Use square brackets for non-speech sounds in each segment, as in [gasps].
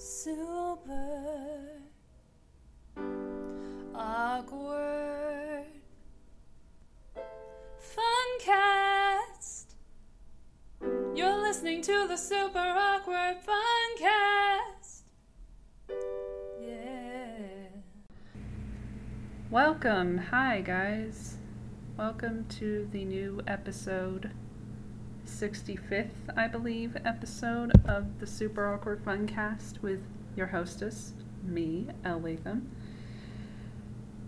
super awkward funcast. You're listening to the super awkward funcast. Yeah. Welcome. Hi, guys. Welcome to the new episode, 65th, I believe, episode of the Super Awkward Funcast with your hostess, me, Elle Latham.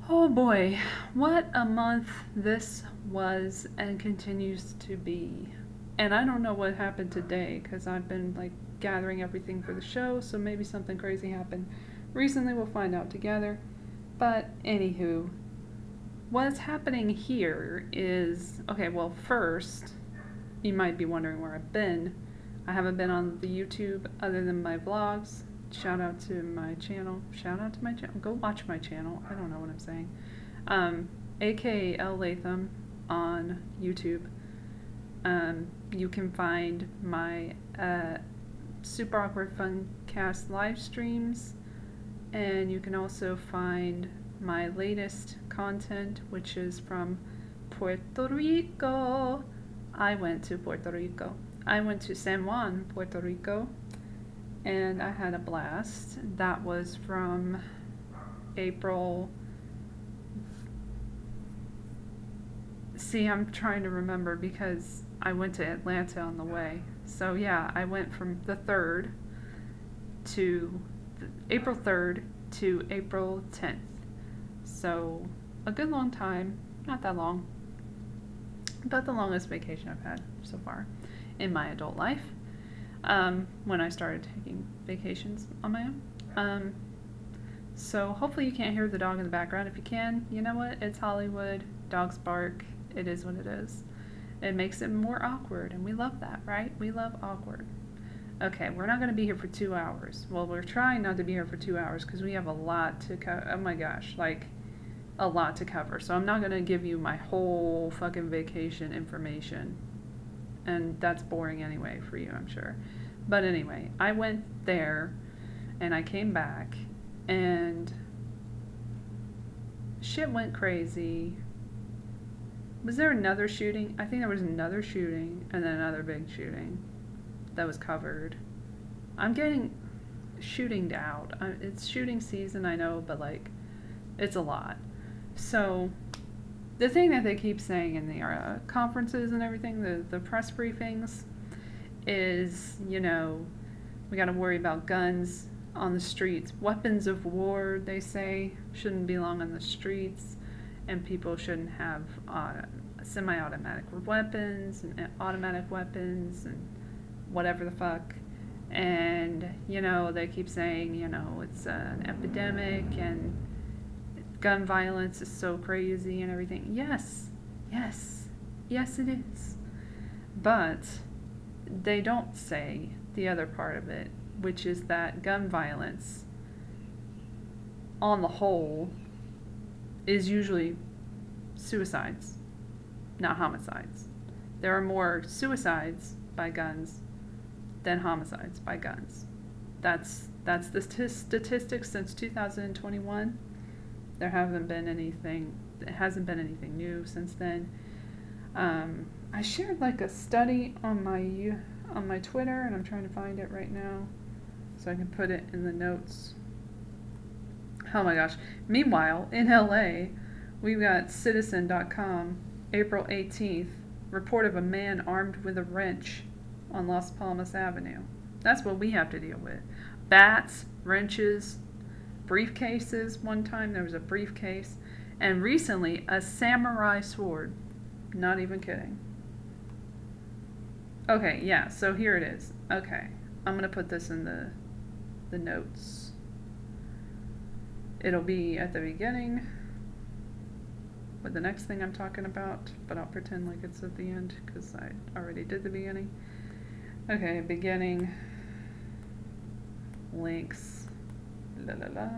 Oh boy, what a month this was and continues to be. And I don't know what happened today because I've been like gathering everything for the show, so maybe something crazy happened recently. We'll find out together. But anywho, what's happening here is okay, well, first, you might be wondering where I've been. I haven't been on the YouTube other than my vlogs. Shout out to my channel. Shout out to my channel. Go watch my channel. I don't know what I'm saying. Um, aka Elle Latham on YouTube. Um, you can find my uh, Super Awkward Funcast live streams, and you can also find my latest content, which is from Puerto Rico. I went to Puerto Rico. I went to San Juan, Puerto Rico, and I had a blast. That was from April. See, I'm trying to remember because I went to Atlanta on the way. So, yeah, I went from the 3rd to April 3rd to April 10th. So, a good long time. Not that long, but the longest vacation I've had so far in my adult life um, when I started taking vacations on my own. Um, so hopefully you can't hear the dog in the background. If you can, you know what? It's Hollywood. Dogs bark. It is what it is. It makes it more awkward, and we love that, right? We love awkward. Okay, we're not going to be here for two hours. Well, we're trying not to be here for two hours because we have a lot to cover. Oh my gosh, like a lot to cover. So I'm not going to give you my whole fucking vacation information. And that's boring anyway for you, I'm sure. But anyway, I went there and I came back and shit went crazy. Was there another shooting? I think there was another shooting and then another big shooting that was covered. I'm getting shooting out. It's shooting season, I know, but like, it's a lot. So, the thing that they keep saying in the uh, conferences and everything, the, the press briefings, is you know, we got to worry about guns on the streets. Weapons of war, they say, shouldn't belong on the streets, and people shouldn't have uh, semi automatic weapons and automatic weapons and whatever the fuck. And, you know, they keep saying, you know, it's an epidemic and gun violence is so crazy and everything. Yes, yes, yes, it is. But they don't say the other part of it, which is that gun violence, on the whole, is usually suicides, not homicides. There are more suicides by guns than homicides by guns. That's that's the statistics since 2021 there haven't been anything it hasn't been anything new since then. Um, i shared like a study on my on my twitter and i'm trying to find it right now so i can put it in the notes. Oh my gosh. Meanwhile in la we've got citizen.com april 18th report of a man armed with a wrench on las palmas avenue. That's what we have to deal with. Bats wrenches briefcases one time. There was a briefcase. And recently, a samurai sword. Not even kidding. Okay, yeah, so here it is. Okay, I'm going to put this in the, the notes. It'll be at the beginning with the next thing I'm talking about, but I'll pretend like it's at the end because I already did the beginning. Okay, beginning, links, La la la.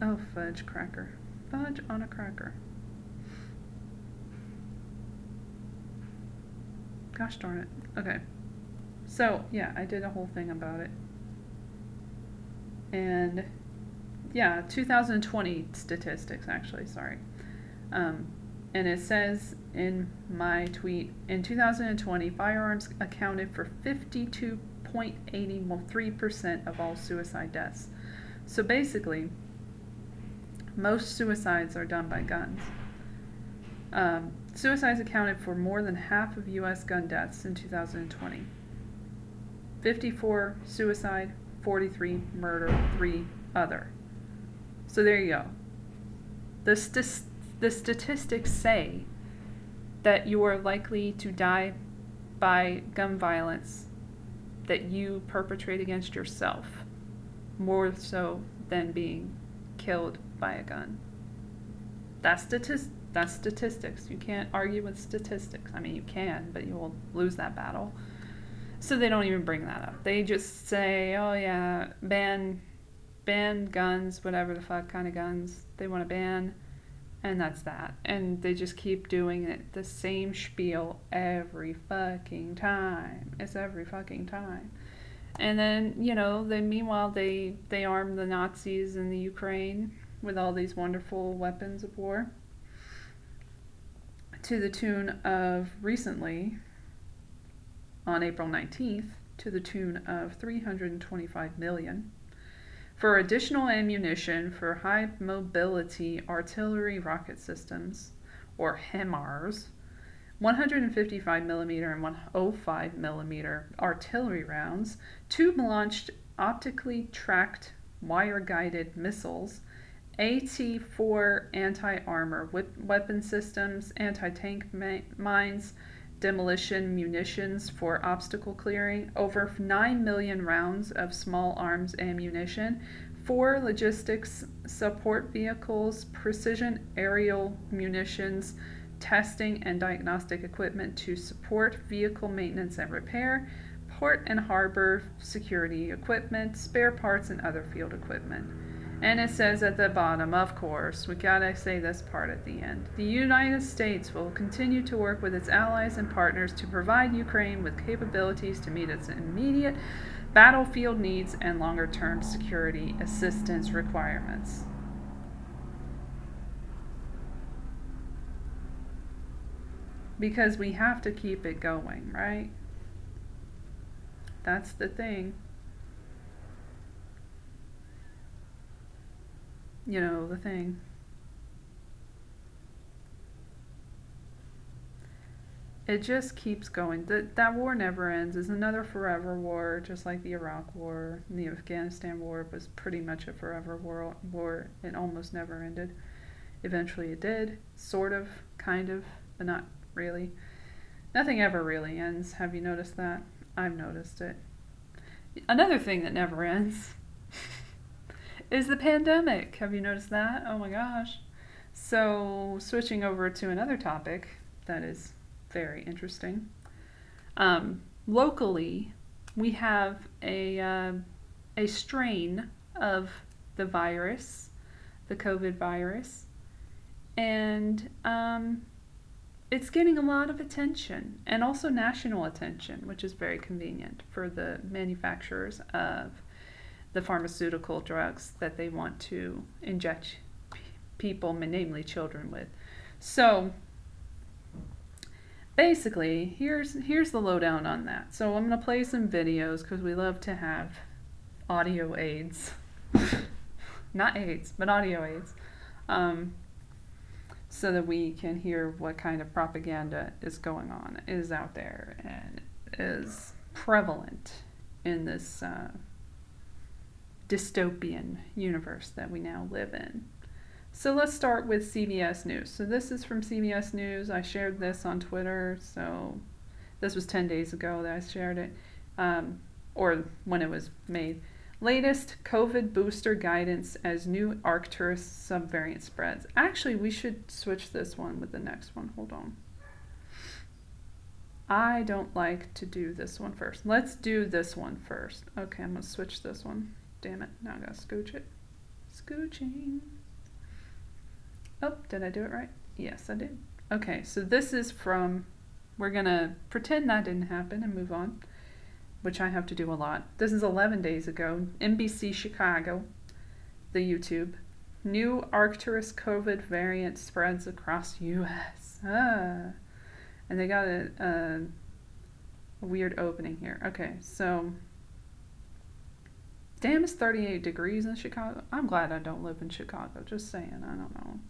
Oh, fudge cracker. Fudge on a cracker. Gosh darn it. Okay. So, yeah, I did a whole thing about it. And yeah, 2020 statistics actually, sorry. Um, and it says in my tweet in 2020, firearms accounted for 52.83% of all suicide deaths. So basically, most suicides are done by guns. Um, suicides accounted for more than half of U.S. gun deaths in 2020. 54 suicide, 43 murder, 3 other. So there you go. The, st- the statistics say that you are likely to die by gun violence that you perpetrate against yourself more so than being killed by a gun. That's statist- that's statistics. You can't argue with statistics. I mean, you can, but you will lose that battle. So they don't even bring that up. They just say, "Oh yeah, ban ban guns, whatever the fuck kind of guns they want to ban." And that's that. And they just keep doing it the same spiel every fucking time. It's every fucking time. And then, you know, then meanwhile they they arm the Nazis in the Ukraine with all these wonderful weapons of war to the tune of recently on April 19th to the tune of 325 million for additional ammunition for high mobility artillery rocket systems or HIMARS 155 millimeter and 105 millimeter artillery rounds, tube launched optically tracked wire guided missiles, AT 4 anti armor weapon systems, anti tank ma- mines, demolition munitions for obstacle clearing, over 9 million rounds of small arms ammunition, four logistics support vehicles, precision aerial munitions, testing and diagnostic equipment to support vehicle maintenance and repair, port and harbor security equipment, spare parts, and other field equipment. And it says at the bottom, of course, we gotta say this part at the end. The United States will continue to work with its allies and partners to provide Ukraine with capabilities to meet its immediate battlefield needs and longer term security assistance requirements. Because we have to keep it going, right? That's the thing. You know, the thing. It just keeps going. That that war never ends. It's another forever war, just like the Iraq War, and the Afghanistan War was pretty much a forever war. War. It almost never ended. Eventually, it did, sort of, kind of, but not really. Nothing ever really ends. Have you noticed that? I've noticed it. Another thing that never ends is the pandemic. Have you noticed that? Oh my gosh. So, switching over to another topic that is very interesting. Um, locally, we have a, uh, a strain of the virus, the COVID virus, and um, it's getting a lot of attention and also national attention, which is very convenient for the manufacturers of the pharmaceutical drugs that they want to inject people, namely children, with. So basically, here's here's the lowdown on that. So I'm gonna play some videos because we love to have audio aids, [laughs] not aids, but audio aids, um, so that we can hear what kind of propaganda is going on, is out there, and is prevalent in this. Uh, dystopian universe that we now live in. So let's start with CBS News. So this is from CBS News. I shared this on Twitter. So this was 10 days ago that I shared it, um, or when it was made. Latest COVID booster guidance as new Arcturus subvariant spreads. Actually, we should switch this one with the next one. Hold on. I don't like to do this one first. Let's do this one first. Okay, I'm going to switch this one. Damn it, now I gotta scooch it. Scooching. Oh, did I do it right? Yes, I did. Okay, so this is from, we're gonna pretend that didn't happen and move on which I have to do a lot. This is 11 days ago. NBC Chicago, the YouTube. New Arcturus COVID variant spreads across U.S. Ah. And they got a, a, weird opening here. Okay, so. Damn, it's 38 degrees in Chicago. I'm glad I don't live in Chicago. Just saying. I don't know.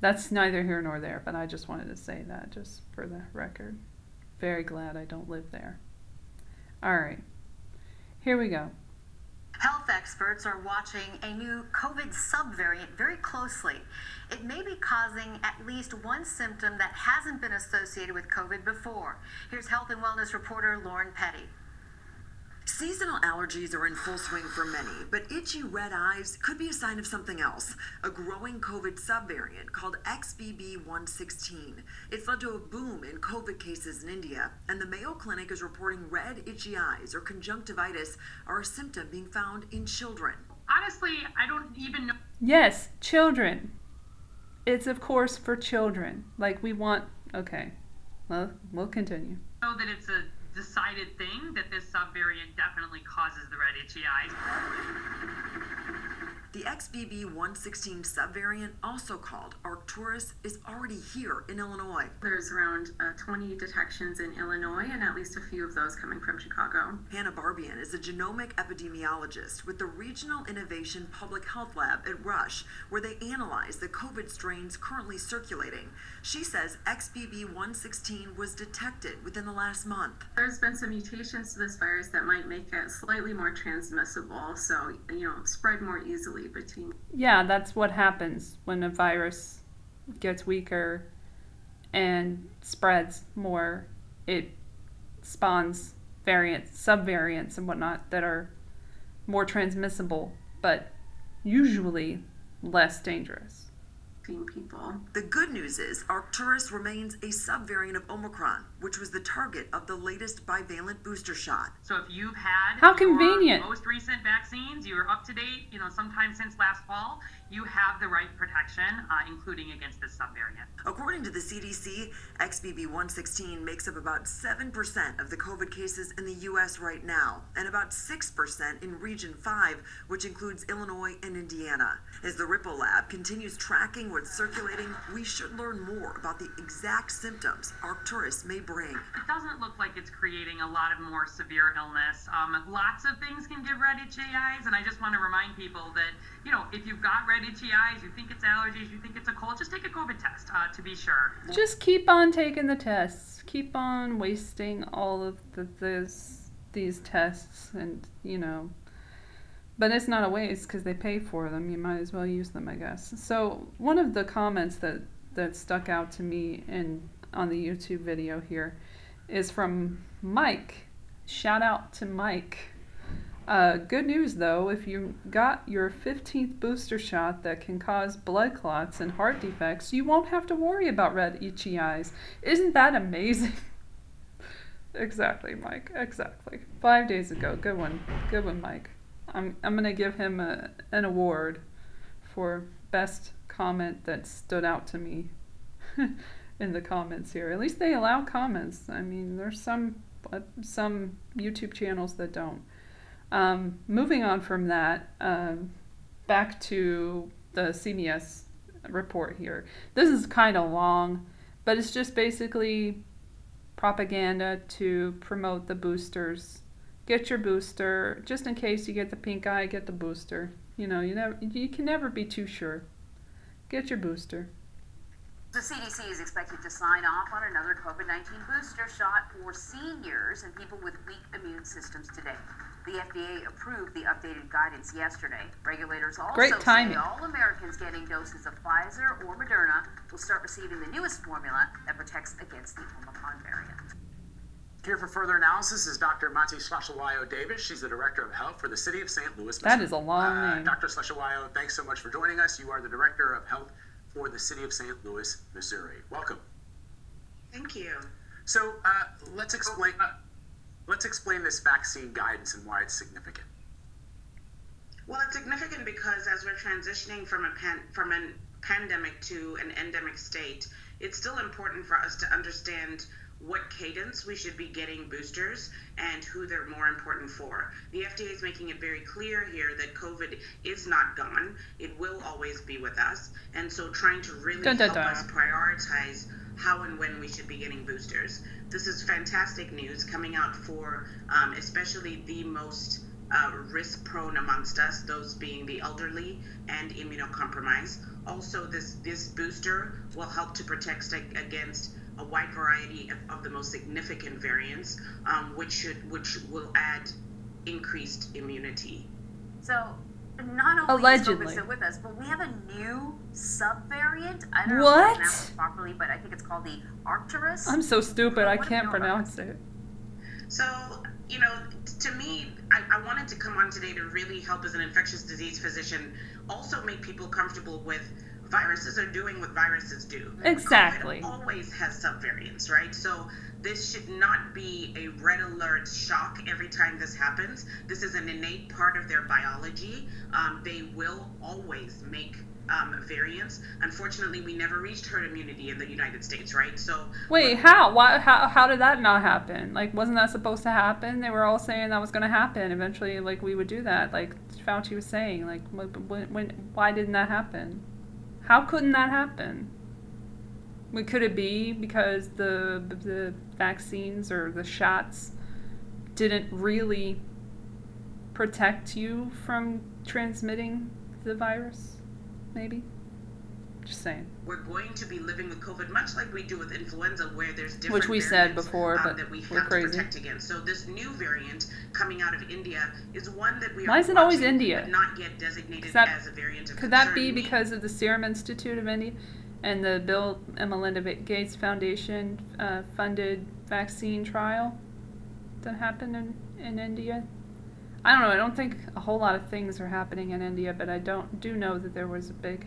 That's neither here nor there, but I just wanted to say that just for the record. Very glad I don't live there. All right, here we go. Health experts are watching a new COVID subvariant very closely. It may be causing at least one symptom that hasn't been associated with COVID before. Here's health and wellness reporter Lauren Petty. Seasonal allergies are in full swing for many, but itchy red eyes could be a sign of something else a growing COVID subvariant called XBB116. It's led to a boom in COVID cases in India, and the Mayo Clinic is reporting red, itchy eyes or conjunctivitis are a symptom being found in children. Honestly, I don't even know. Yes, children. It's, of course, for children. Like, we want. Okay. Well, we'll continue. Know that it's a decided thing that this subvariant definitely causes the red itchy eyes. The XBB116 subvariant, also called Arcturus, is already here in Illinois. There's around uh, 20 detections in Illinois, and at least a few of those coming from Chicago. Hannah Barbian is a genomic epidemiologist with the Regional Innovation Public Health Lab at Rush, where they analyze the COVID strains currently circulating. She says XBB116 was detected within the last month. There's been some mutations to this virus that might make it slightly more transmissible, so, you know, spread more easily between. Yeah, that's what happens when a virus gets weaker and spreads more. It spawns variants, subvariants, and whatnot that are more transmissible, but usually less dangerous. People. The good news is Arcturus remains a subvariant of Omicron, which was the target of the latest bivalent booster shot. So if you've had How convenient. most recent vaccines, you're up to date, you know, sometime since last fall, you have the right protection, uh, including against this subvariant. According to the CDC, XBB116 makes up about 7% of the COVID cases in the U.S. right now, and about 6% in Region 5, which includes Illinois and Indiana. As the Ripple Lab continues tracking what's circulating, we should learn more about the exact symptoms Arcturus may bring. It doesn't look like it's creating a lot of more severe illness. Um, lots of things can give red itchy eyes, and I just want to remind people that, you know, if you've got red itchy eyes, you think it's allergies, you think it's a cold, just take a COVID test uh, to be sure. Just keep on taking the tests. Keep on wasting all of the, this, these tests, and you know. But it's not a waste because they pay for them. You might as well use them, I guess. So one of the comments that that stuck out to me in on the YouTube video here is from Mike. Shout out to Mike. Uh, good news though, if you got your 15th booster shot that can cause blood clots and heart defects, you won't have to worry about red itchy eyes. Isn't that amazing? [laughs] exactly, Mike. Exactly. Five days ago. Good one. Good one, Mike. I'm, I'm going to give him a, an award for best comment that stood out to me [laughs] in the comments here. At least they allow comments. I mean, there's some some YouTube channels that don't. Um, moving on from that, um, back to the CBS report here. This is kind of long, but it's just basically propaganda to promote the boosters. Get your booster, just in case you get the pink eye. Get the booster. You know, you never, you can never be too sure. Get your booster. The CDC is expected to sign off on another COVID 19 booster shot for seniors and people with weak immune systems today. The FDA approved the updated guidance yesterday. Regulators also Great timing. say all Americans getting doses of Pfizer or Moderna will start receiving the newest formula that protects against the Omicron variant. Here for further analysis is Dr. Mati Hlatshwayo Davis. She's the Director of Health for the City of St. Louis. That Missouri. is a long Uh, name. Dr. Hlatshwayo, thanks so much for joining us. You are the Director of Health for the City of St. Louis, Missouri. Welcome. Thank you. So uh, let's explain. Let's explain this vaccine guidance and why it's significant. Well, it's significant because as we're transitioning from a pan, from a pandemic to an endemic state, it's still important for us to understand what cadence we should be getting boosters and who they're more important for. The FDA is making it very clear here that COVID is not gone. It will always be with us. And so trying to really Dun, dun, help dun. us prioritize how and when we should be getting boosters. This is fantastic news coming out for um, especially the most uh, risk prone amongst us, those being the elderly and immunocompromised. Also, this, this booster will help to protect against a wide variety of, of the most significant variants, um, which should which will add increased immunity. So, not only is Allegedly. COVID still with us, but we have a new subvariant. I don't know What? if I pronounced it properly, but I think it's called the Arcturus. I'm so stupid. I What do you can't pronounce it. So, you know, to me, I, I wanted to come on today to really help as an infectious disease physician, also make people comfortable with viruses are doing what viruses do. Exactly. COVID always has subvariants, right? So this should not be a red alert shock every time this happens. This is an innate part of their biology. Um, they will always make um, variants. Unfortunately, we never reached herd immunity in the United States, right? So Wait, how? Why? How? How did that not happen? Like, wasn't that supposed to happen? They were all saying that was going to happen eventually. Like, we would do that. Like Fauci was saying. Like, when, when, when? Why didn't that happen? How couldn't that happen? Could it be because the the vaccines or the shots didn't really protect you from transmitting the virus? Maybe. Just saying. we're going to be living with COVID much like we do with influenza, where there's different Which we said variants, before, um, but that we we're have crazy. to protect against. So this new variant coming out of India is one that we Why are is it always India? but not yet designated that- as a variant of Could that be because of the Serum Institute of India and the Bill and Melinda Gates Foundation uh, funded vaccine trial that happened in, in India? I don't know. I don't think a whole lot of things are happening in India, but I don't do know that there was a big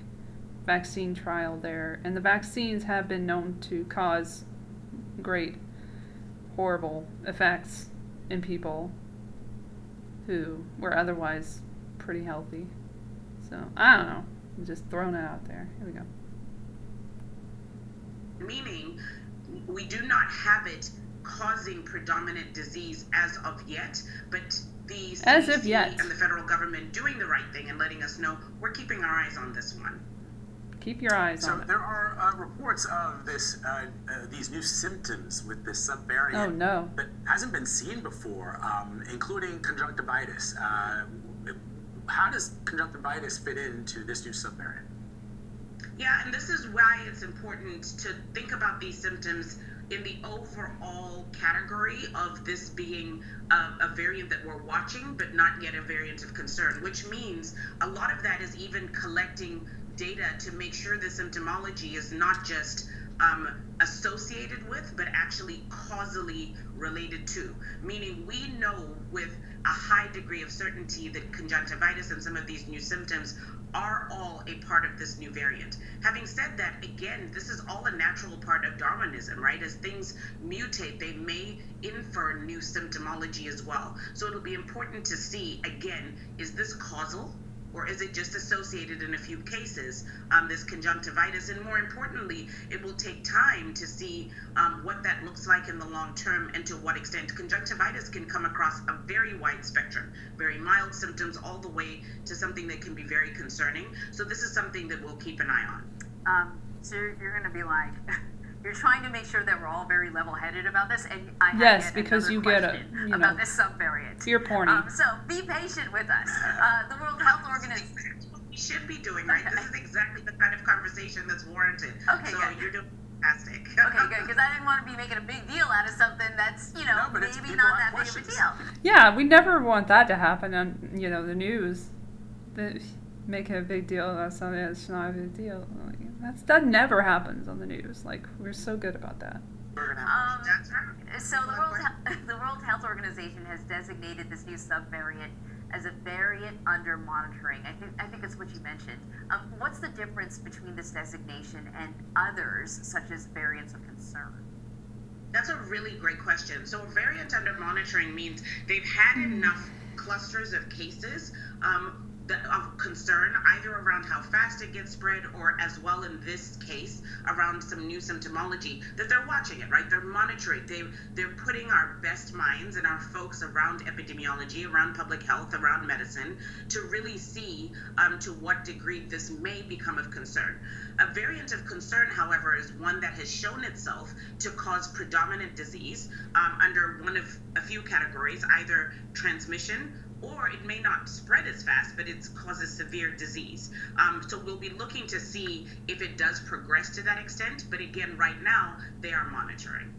vaccine trial there, and the vaccines have been known to cause great, horrible effects in people who were otherwise pretty healthy. So I don't know. I'm just throwing it out there. Here we go. meaning we do not have it causing predominant disease as of yet, but the As of CDC yet. and the federal government doing the right thing and letting us know we're keeping our eyes on this one. Keep your eyes So on it. there are uh, reports of this, uh, uh, these new symptoms with this subvariant Oh no. that hasn't been seen before, um, including conjunctivitis. Uh, how does conjunctivitis fit into this new subvariant? Yeah, and this is why it's important to think about these symptoms in the overall category of this being a, a variant that we're watching, but not yet a variant of concern, which means a lot of that is even collecting data to make sure the symptomology is not just um, associated with, but actually causally related to. Meaning, we know with a high degree of certainty that conjunctivitis and some of these new symptoms are all a part of this new variant. Having said that, again, this is all a natural part of Darwinism, right? As things mutate, they may infer new symptomology as well. So it'll be important to see, again, is this causal? Or is it just associated in a few cases, um, this conjunctivitis? And more importantly, it will take time to see um, what that looks like in the long term and to what extent. Conjunctivitis can come across a very wide spectrum, very mild symptoms, all the way to something that can be very concerning. So, this is something that we'll keep an eye on. Um, so you're, you're going to be like, [laughs] you're trying to make sure that we're all very level-headed about this, and I have Yes, yet because you get it, question you about know. this subvariant. You're porny. Um, so be patient with us. Uh, the World Health Organization. That's we should be doing, right? This is exactly the kind of conversation that's warranted. Okay, so, good. you're doing fantastic. [laughs] Okay, good, because I didn't want to be making a big deal out of something that's, you know, No, maybe not have that big of a deal. Yeah, we never want that to happen on you know the news. The, making a big deal about something that's not a big deal. Like, that's that never happens on the news. Like we're so good about that. We're gonna have Um, So the World, Hel- [laughs] the World Health Organization has designated this new subvariant as a variant under monitoring. I think I think that's what you mentioned. Um, what's the difference between this designation and others, such as variants of concern? That's a really great question. So, a variant under monitoring means they've had enough clusters of cases um, of concern either around how fast it gets spread or as well in this case around some new symptomology that they're watching it right? They're monitoring. They they're putting our best minds and our folks around epidemiology around public health around medicine to really see um, to what degree this may become of concern. A variant of concern however is one that has shown itself to cause predominant disease um, under one of a few categories either transmission or it may not spread as fast, but it causes severe disease. Um, so we'll be looking to see if it does progress to that extent. But again, right now, they are monitoring.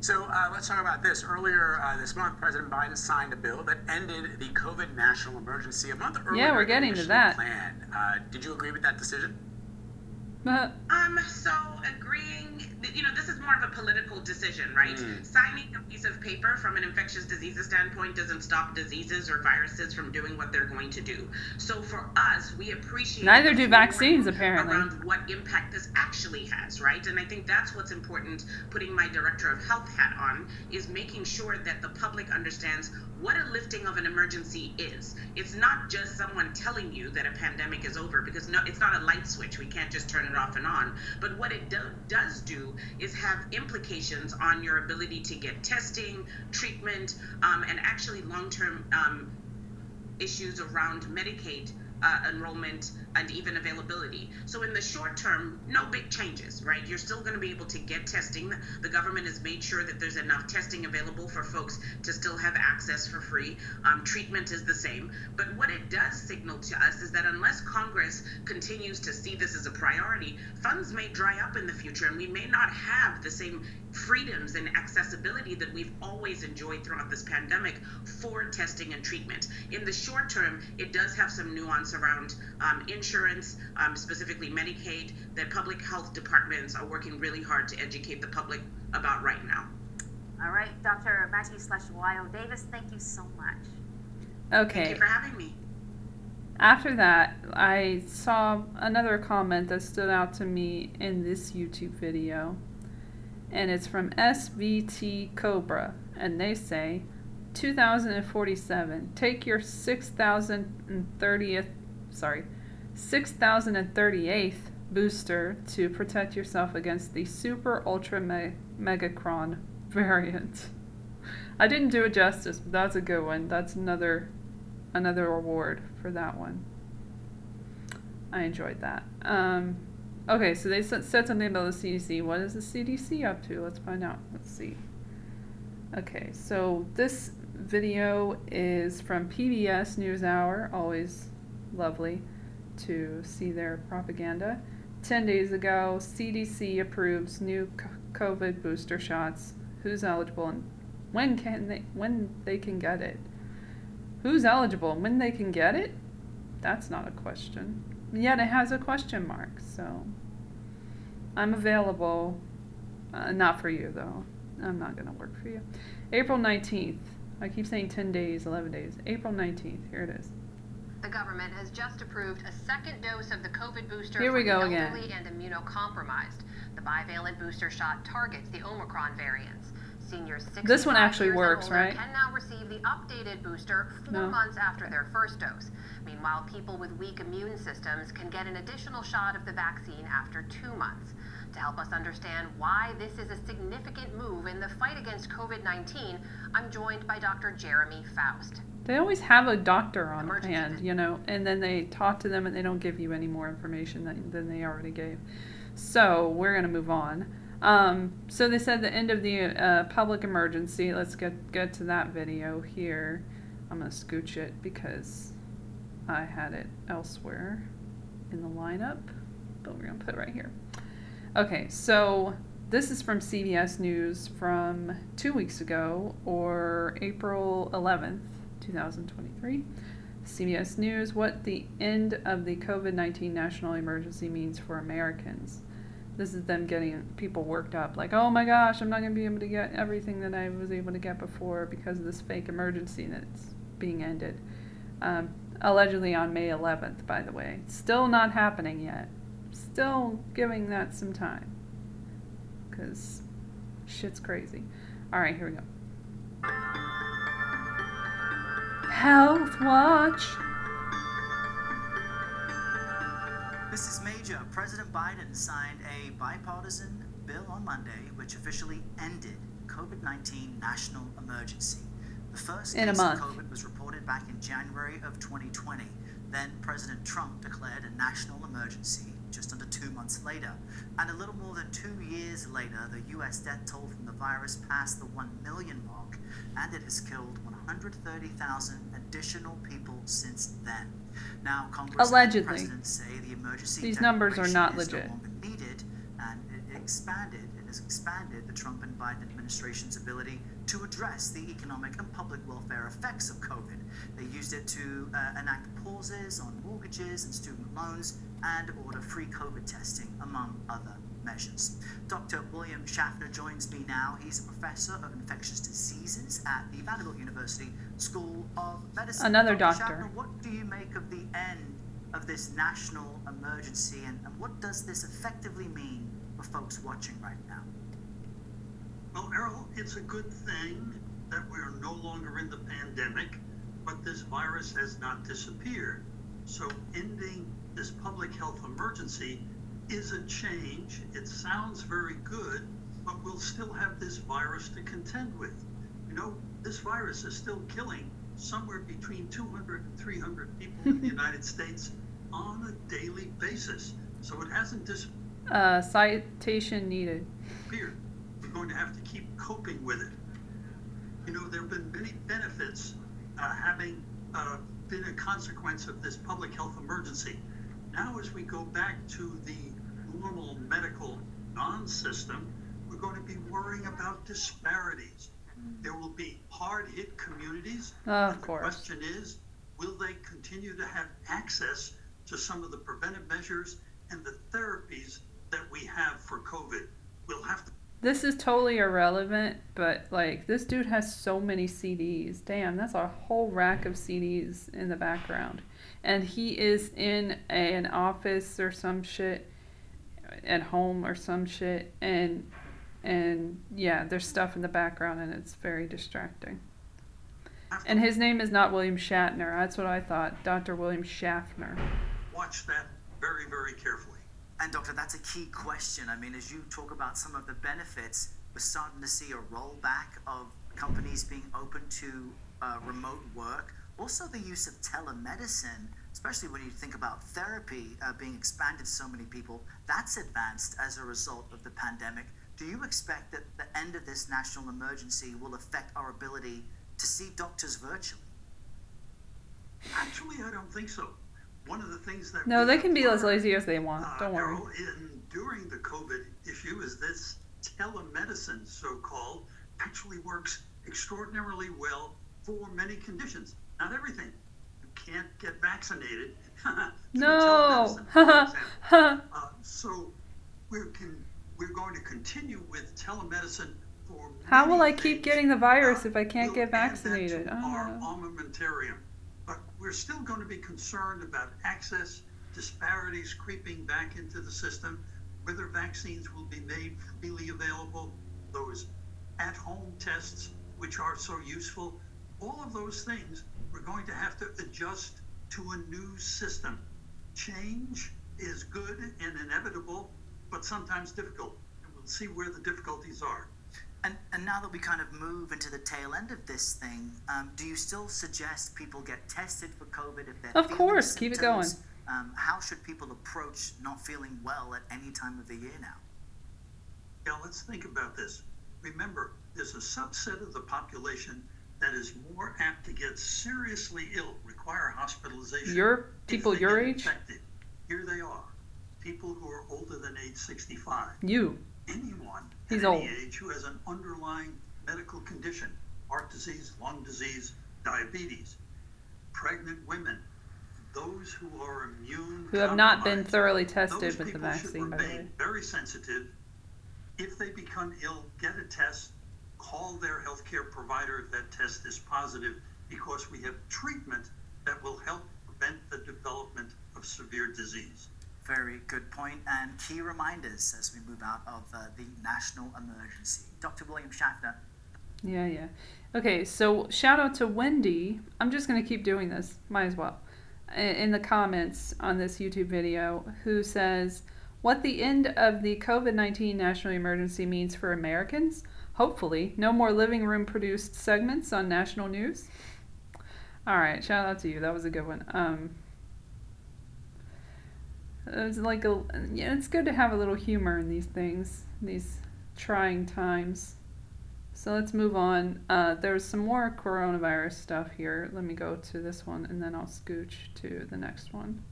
So uh, let's talk about this. Earlier uh, this month, President Biden signed a bill that ended the COVID national emergency a month earlier. Yeah, we're getting to that. Plan. Uh, did you agree with that decision? um, so agreeing, you know, this is more of a political decision, right? Mm. Signing a piece of paper from an infectious diseases standpoint doesn't stop diseases or viruses from doing what they're going to do. So for us, we appreciate neither do vaccines apparently around what impact this actually has, right? And I think that's what's important. Putting my director of health hat on is making sure that the public understands what a lifting of an emergency is. It's not just someone telling you that a pandemic is over because no, it's not a light switch. We can't just turn it off and on. But what it do, does do is have implications on your ability to get testing, treatment, um, and actually long term um, issues around Medicaid uh, enrollment and even availability. So in the short term, no big changes, right? You're still going to be able to get testing. The government has made sure that there's enough testing available for folks to still have access for free. Um, treatment is the same. But what it does signal to us is that unless Congress continues to see this as a priority, funds may dry up in the future and we may not have the same freedoms and accessibility that we've always enjoyed throughout this pandemic for testing and treatment. In the short term, it does have some nuance around um, insurance, um, specifically Medicaid, that public health departments are working really hard to educate the public about right now. All right, Dr. Matthew Hlatshwayo Davis, thank you so much. Okay. Thank you for having me. After that, I saw another comment that stood out to me in this YouTube video and it's from SVT Cobra, and they say 2047. Take your 6030th, sorry, 6038th booster to protect yourself against the super ultra me- megacron [laughs] variant. I didn't do it justice, but that's a good one. That's another another award for that one. I enjoyed that. Um, Okay, so they said something about the CDC. What is the CDC up to? Let's find out. Let's see. Okay, so this video is from PBS NewsHour. Always lovely to see their propaganda. 10 days ago, CDC approves new COVID booster shots. Who's eligible and when can they when they can get it? Who's eligible and when they can get it? That's not a question. Yet it has a question mark, so I'm available. Uh, not for you, though. I'm not going to work for you. April 19th. I keep saying 10 days, 11 days. April 19th. Here it is. The government has just approved a second dose of the COVID booster Here we for go elderly again. and immunocompromised. The bivalent booster shot targets the Omicron variants. Seniors this one actually works, right? Can now receive the updated booster four no. months after their first dose. Meanwhile, people with weak immune systems can get an additional shot of the vaccine after two months. To help us understand why this is a significant move in the fight against COVID 19, I'm joined by Dr. Jeremy Faust. They always have a doctor on Emergency hand, you know, and then they talk to them and they don't give you any more information than, than they already gave. So we're going to move on. Um, so they said the end of the uh, public emergency. Let's get get to that video here. I'm gonna scooch it because I had it elsewhere in the lineup, but we're gonna put it right here. Okay, so this is from CBS News from two weeks ago, or April 11th, 2023. CBS News what the end of the COVID 19 national emergency means for Americans. This is them getting people worked up, like, oh my gosh, I'm not going to be able to get everything that I was able to get before because of this fake emergency that's being ended. Um, allegedly on May 11th, by the way. Still not happening yet still giving that some time. Because shit's crazy. Alright, here we go. Health Watch. Georgia, President Biden signed a bipartisan bill on Monday which officially ended COVID-19 national emergency. The first In a case month. of COVID was reported back in January of 2020. Then President Trump declared a national emergency just under two months later. And a little more than two years later, the U.S. death toll from the virus passed the 1 million mark, and it has killed 130,000 additional people since then. Now, Congress Allegedly. and the say the emergency These numbers are not legit. No needed, and it expanded. It has expanded the Trump and Biden administration's ability to address the economic and public welfare effects of COVID. They used it to uh, enact pauses on mortgages and student loans and order free COVID testing, among other measures. Dr. William Schaffner joins me now. He's a professor of infectious diseases at the Vanderbilt University School of Medicine. Another Dr. doctor. Schaffner, what do you make of the end of this national emergency, and, and what does this effectively mean for folks watching right now? Well, Errol, it's a good thing that we're no longer in the pandemic, but this virus has not disappeared. So ending this public health emergency is a change. It sounds very good, but we'll still have this virus to contend with. You know, this virus is still killing somewhere between 200 and 300 people in the [laughs] United States on a daily basis. So it hasn't disappeared. Uh, citation needed. We're going to have to keep coping with it. You know, there have been many benefits uh, having uh, been a consequence of this public health emergency. Now, as we go back to the normal medical non system, we're going to be worrying about disparities. There will be hard hit communities. Oh, of and the course. question is will they continue to have access to some of the preventive measures and the therapies that we have for COVID? We'll have to This is totally irrelevant, but like this dude has so many CDs. Damn, that's a whole rack of CDs in the background. And he is in a, an office or some shit at home or some shit and and yeah, there's stuff in the background and it's very distracting. And his name is not William Shatner. That's what I thought. Dr. William Schaffner. watch that very, very carefully. And doctor, that's a key question. I mean, as you talk about some of the benefits, we're starting to see a rollback of companies being open to uh, remote work. Also, the use of telemedicine, especially when you think about therapy uh, being expanded to so many people, that's advanced as a result of the pandemic. Do you expect that the end of this national emergency will affect our ability to see doctors virtually? Actually, I don't think so. One of the things that No, they can be as lazy as they want. uh, Don't worry. Errol, in during the COVID issue is this telemedicine, so-called, actually works extraordinarily well for many conditions. Not everything. Can't get vaccinated. [laughs] No. telemedicine, [laughs] for example. Uh, so we're con- we're going to continue with telemedicine for. How will I keep getting the virus Uh, if I can't we'll get add that to vaccinated? Our know. armamentarium, but we're still going to be concerned about access disparities creeping back into the system, whether vaccines will be made freely available, those at-home tests which are so useful. All of those things we're going to have to adjust to a new system. Change is good and inevitable, but sometimes difficult. And we'll see where the difficulties are. And, and now that we kind of move into the tail end of this thing, um, do you still suggest people get tested for COVID if they're Of course, keep it going. Um, how should people approach not feeling well at any time of the year now? Yeah, let's think about this. Remember, there's a subset of the population that is more apt to get seriously ill, require hospitalization. Your people your age? Infected. Here they are. People who are older than age 65. You. Anyone He's at old. any age who has an underlying medical condition, heart disease, lung disease, diabetes, pregnant women, those who are immune Who have not been thoroughly tested with the people should vaccine, by the way. remain very sensitive. If they become ill, get a test, call their healthcare provider if that test is positive, because we have treatment that will help prevent the development of severe disease. Very good point, and key reminders as we move out of uh, the national emergency. Dr. William Schaffner, Yeah, yeah. Okay, so shout out to Wendy. I'm just gonna keep doing this. Might as well. in the comments on this YouTube video who says, What the end of the COVID 19 national emergency means for Americans? Hopefully, no more living room produced segments on national news. All right, shout out to you. That was a good one. Um, it was like a, yeah, it's good to have a little humor in these things, these trying times. So let's move on. Uh, there's some more coronavirus stuff here. Let me go to this one and then I'll scooch to the next one.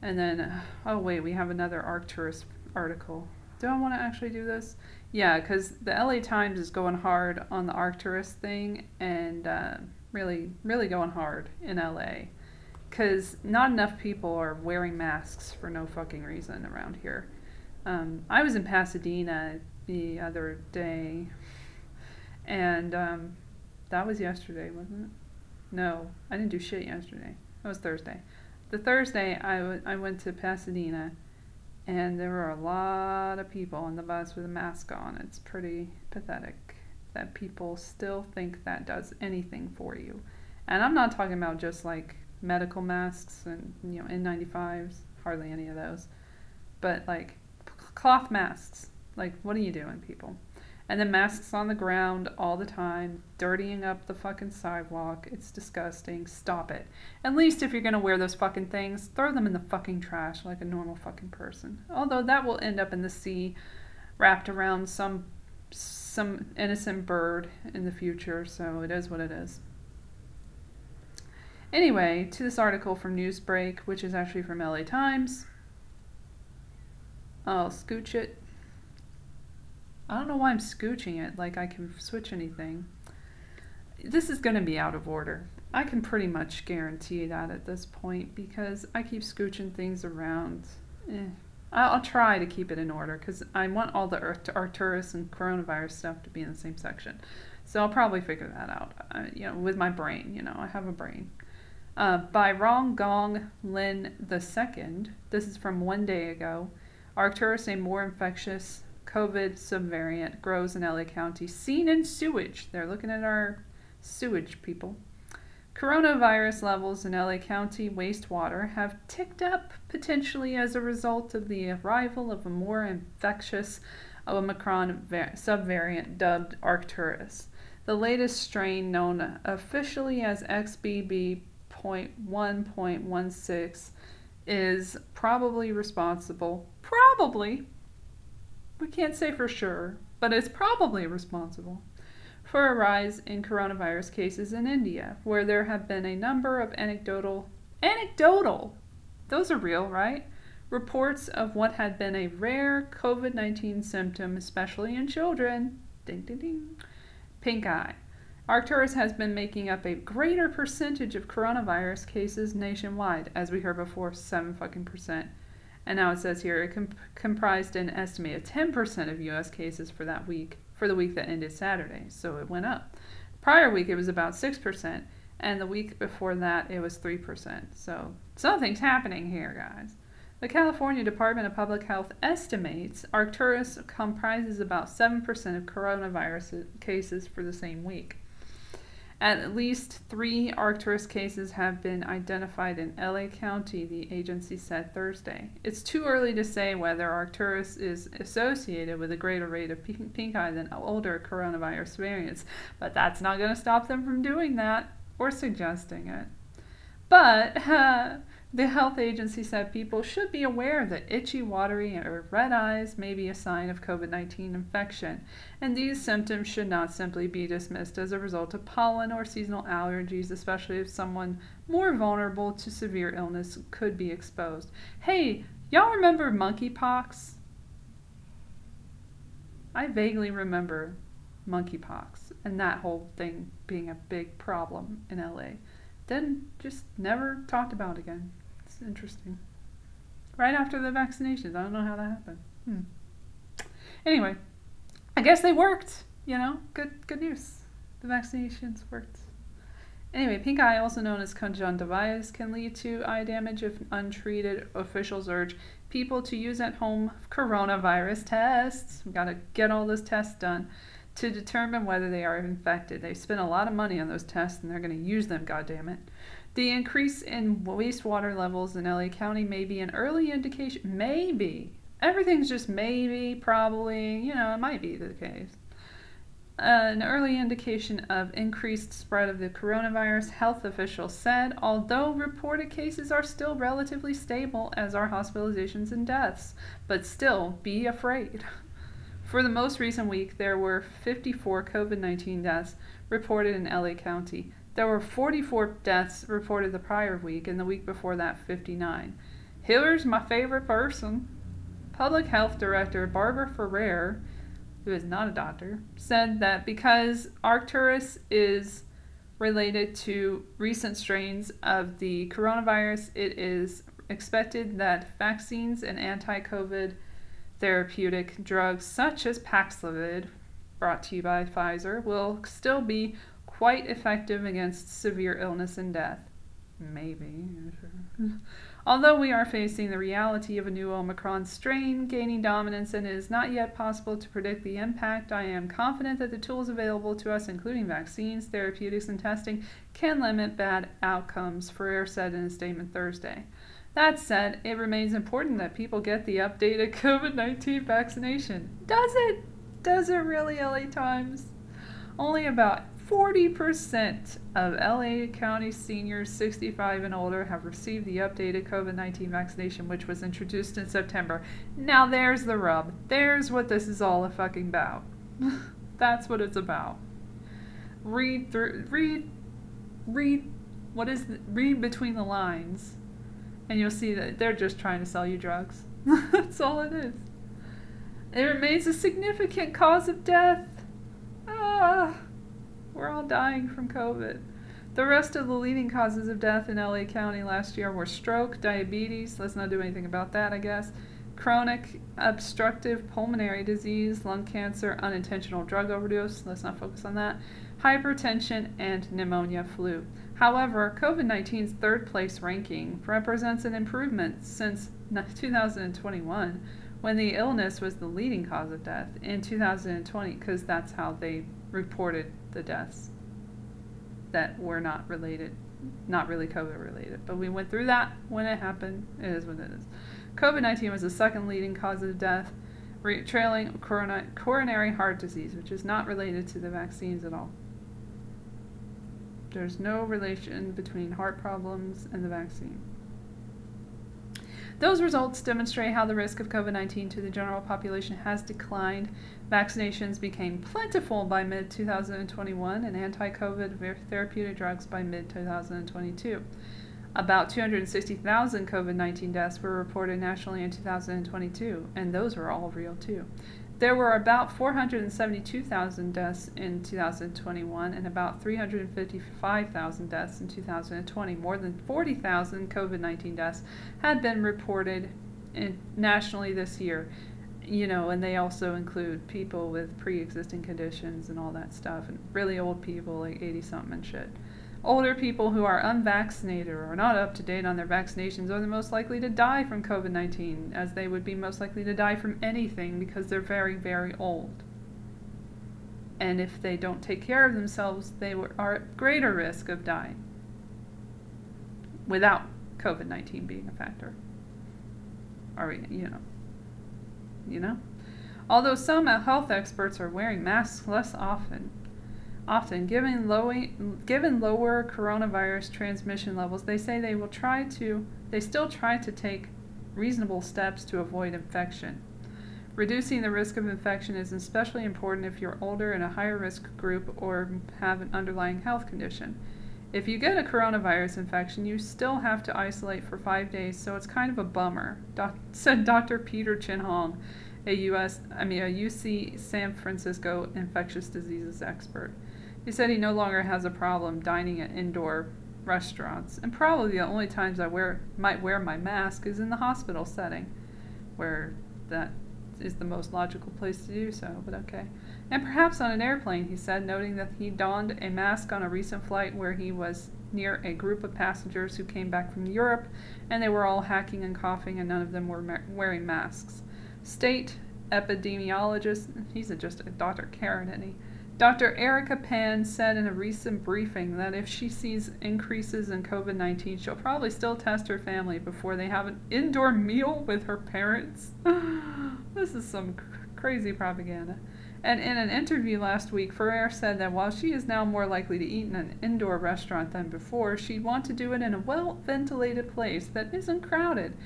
And then, oh wait, we have another Arcturus article. Do I want to actually do this? Yeah, because the LA Times is going hard on the Arcturus thing and uh, really, really going hard in LA. Because not enough people are wearing masks for no fucking reason around here. Um, I was in Pasadena the other day, and um, that was yesterday, wasn't it? No, I didn't do shit yesterday. That was Thursday. The Thursday, I, w- I went to Pasadena, and there were a lot of people on the bus with a mask on. It's pretty pathetic that people still think that does anything for you. And I'm not talking about just like medical masks and you know N95s, hardly any of those, but like cloth masks. Like, what are you doing, people? And then masks on the ground all the time, dirtying up the fucking sidewalk. It's disgusting. Stop it. At least if you're gonna wear those fucking things, throw them in the fucking trash like a normal fucking person. Although that will end up in the sea, wrapped around some some innocent bird in the future. So it is what it is. Anyway, to this article from Newsbreak, which is actually from LA Times. I'll scooch it. I don't know why I'm scooching it, like I can switch anything. This is going to be out of order. I can pretty much guarantee that at this point because I keep scooching things around. Eh. I'll try to keep it in order because I want all the Arcturus and coronavirus stuff to be in the same section. So I'll probably figure that out. Uh, you know, with my brain. You know, I have a brain. Uh, by Rong Gong Lin II, this is from one day ago. Arcturus, a more infectious COVID subvariant, grows in LA County, seen in sewage. They're looking at our sewage people. Coronavirus levels in LA County wastewater have ticked up potentially as a result of the arrival of a more infectious Omicron subvariant dubbed Arcturus. The latest strain, known officially as XBB.1.16, is probably responsible, probably, we can't say for sure, but it's probably responsible for a rise in coronavirus cases in India, where there have been a number of anecdotal, anecdotal, those are real, right? Reports of what had been a rare COVID 19 symptom, especially in children. Ding, ding, ding. Pink eye. Arcturus has been making up a greater percentage of coronavirus cases nationwide, as we heard before, 7 fucking percent. And now it says here it comp- comprised an estimated 10% of US cases for that week, for the week that ended Saturday. So it went up. Prior week it was about 6%, and the week before that it was 3%. So something's happening here, guys. The California Department of Public Health estimates Arcturus comprises about 7% of coronavirus cases for the same week. At least three Arcturus cases have been identified in LA County, the agency said Thursday. It's too early to say whether Arcturus is associated with a greater rate of pink eye than older coronavirus variants, but that's not going to stop them from doing that or suggesting it. But [laughs] uh, The health agency said people should be aware that itchy, watery, or red eyes may be a sign of COVID 19 infection, and these symptoms should not simply be dismissed as a result of pollen or seasonal allergies, especially if someone more vulnerable to severe illness could be exposed. Hey, y'all remember monkeypox? I vaguely remember monkeypox and that whole thing being a big problem in LA. Then just never talked about again interesting. Right after the vaccinations. I don't know how that happened. Hmm. Anyway, I guess they worked. You know, good good news. The vaccinations worked. Anyway, pink eye, also known as conjunctivitis, can lead to eye damage if untreated. Officials urge people to use at home coronavirus tests. We've gotta get all those tests done. to determine whether they are infected. They spent a lot of money on those tests and they're going to use them, goddammit. The increase in wastewater levels in LA County may be an early indication. Maybe. Everything's just maybe, probably, you know, it might be the case. An early indication of increased spread of the coronavirus, health officials said, although reported cases are still relatively stable, as are hospitalizations and deaths. But still, be afraid. For the most recent week, there were 54 COVID 19 deaths reported in LA County. There were 44 deaths reported the prior week, and the week before that, 59. Here's my favorite person. Public Health Director Barbara Ferrer, who is not a doctor, said that because Arcturus is related to recent strains of the coronavirus, it is expected that vaccines and anti COVID therapeutic drugs such as Paxlovid, brought to you by Pfizer, will still be quite effective against severe illness and death. Maybe. [laughs] Although we are facing the reality of a new Omicron strain gaining dominance and it is not yet possible to predict the impact, I am confident that the tools available to us, including vaccines, therapeutics, and testing, can limit bad outcomes, Ferrer said in a statement Thursday. That said, it remains important that people get the updated [laughs] COVID 19 vaccination. Does it? Does it really, LA Times? Only about 40% of LA County seniors 65 and older have received the updated COVID 19 vaccination, which was introduced in September. Now, there's the rub. There's what this is all a fucking about. [laughs] That's what it's about. Read through, read, read, what is, the, read between the lines, and you'll see that they're just trying to sell you drugs. [laughs] That's all it is. It remains a significant cause of death. Ah. We're all dying from COVID. The rest of the leading causes of death in LA County last year were stroke, diabetes, let's not do anything about that, I guess, chronic obstructive pulmonary disease, lung cancer, unintentional drug overdose, let's not focus on that, hypertension, and pneumonia flu. However, COVID 19's third place ranking represents an improvement since 2021 when the illness was the leading cause of death in 2020 because that's how they reported the deaths that were not related, not really COVID related. But we went through that when it happened. It is what it is. COVID 19 was the second leading cause of death, trailing corona- coronary heart disease, which is not related to the vaccines at all. There's no relation between heart problems and the vaccine. Those results demonstrate how the risk of COVID 19 to the general population has declined. Vaccinations became plentiful by mid 2021 and anti COVID therapeutic drugs by mid 2022. About 260,000 COVID 19 deaths were reported nationally in 2022, and those were all real too. There were about 472,000 deaths in 2021 and about 355,000 deaths in 2020. More than 40,000 COVID 19 deaths had been reported in, nationally this year. You know, and they also include people with pre existing conditions and all that stuff, and really old people like 80 something and shit. Older people who are unvaccinated or not up to date on their vaccinations are the most likely to die from COVID 19, as they would be most likely to die from anything because they're very, very old. And if they don't take care of themselves, they are at greater risk of dying without COVID 19 being a factor. Are you know? You know? Although some health experts are wearing masks less often, Often, given, low, given lower coronavirus transmission levels, they say they will try to, they still try to take reasonable steps to avoid infection. Reducing the risk of infection is especially important if you're older in a higher risk group or have an underlying health condition. If you get a coronavirus infection, you still have to isolate for five days, so it's kind of a bummer, doc- [laughs] said Dr. Peter Chin Hong, a US, I mean a UC San Francisco infectious diseases expert. He said he no longer has a problem dining at indoor restaurants, and probably the only times I wear might wear my mask is in the hospital setting, where that is the most logical place to do so, but okay. And perhaps on an airplane, he said, noting that he donned a mask on a recent flight where he was near a group of passengers who came back from Europe, and they were all hacking and coughing, and none of them were ma- wearing masks. State epidemiologist, he's a, just a Dr. Karen, isn't he? Dr. Erica Pan said in a recent briefing that if she sees increases in COVID 19, she'll probably still test her family before they have an indoor meal with her parents. [gasps] this is some crazy propaganda. And in an interview last week, Ferrer said that while she is now more likely to eat in an indoor restaurant than before, she'd want to do it in a well ventilated place that isn't crowded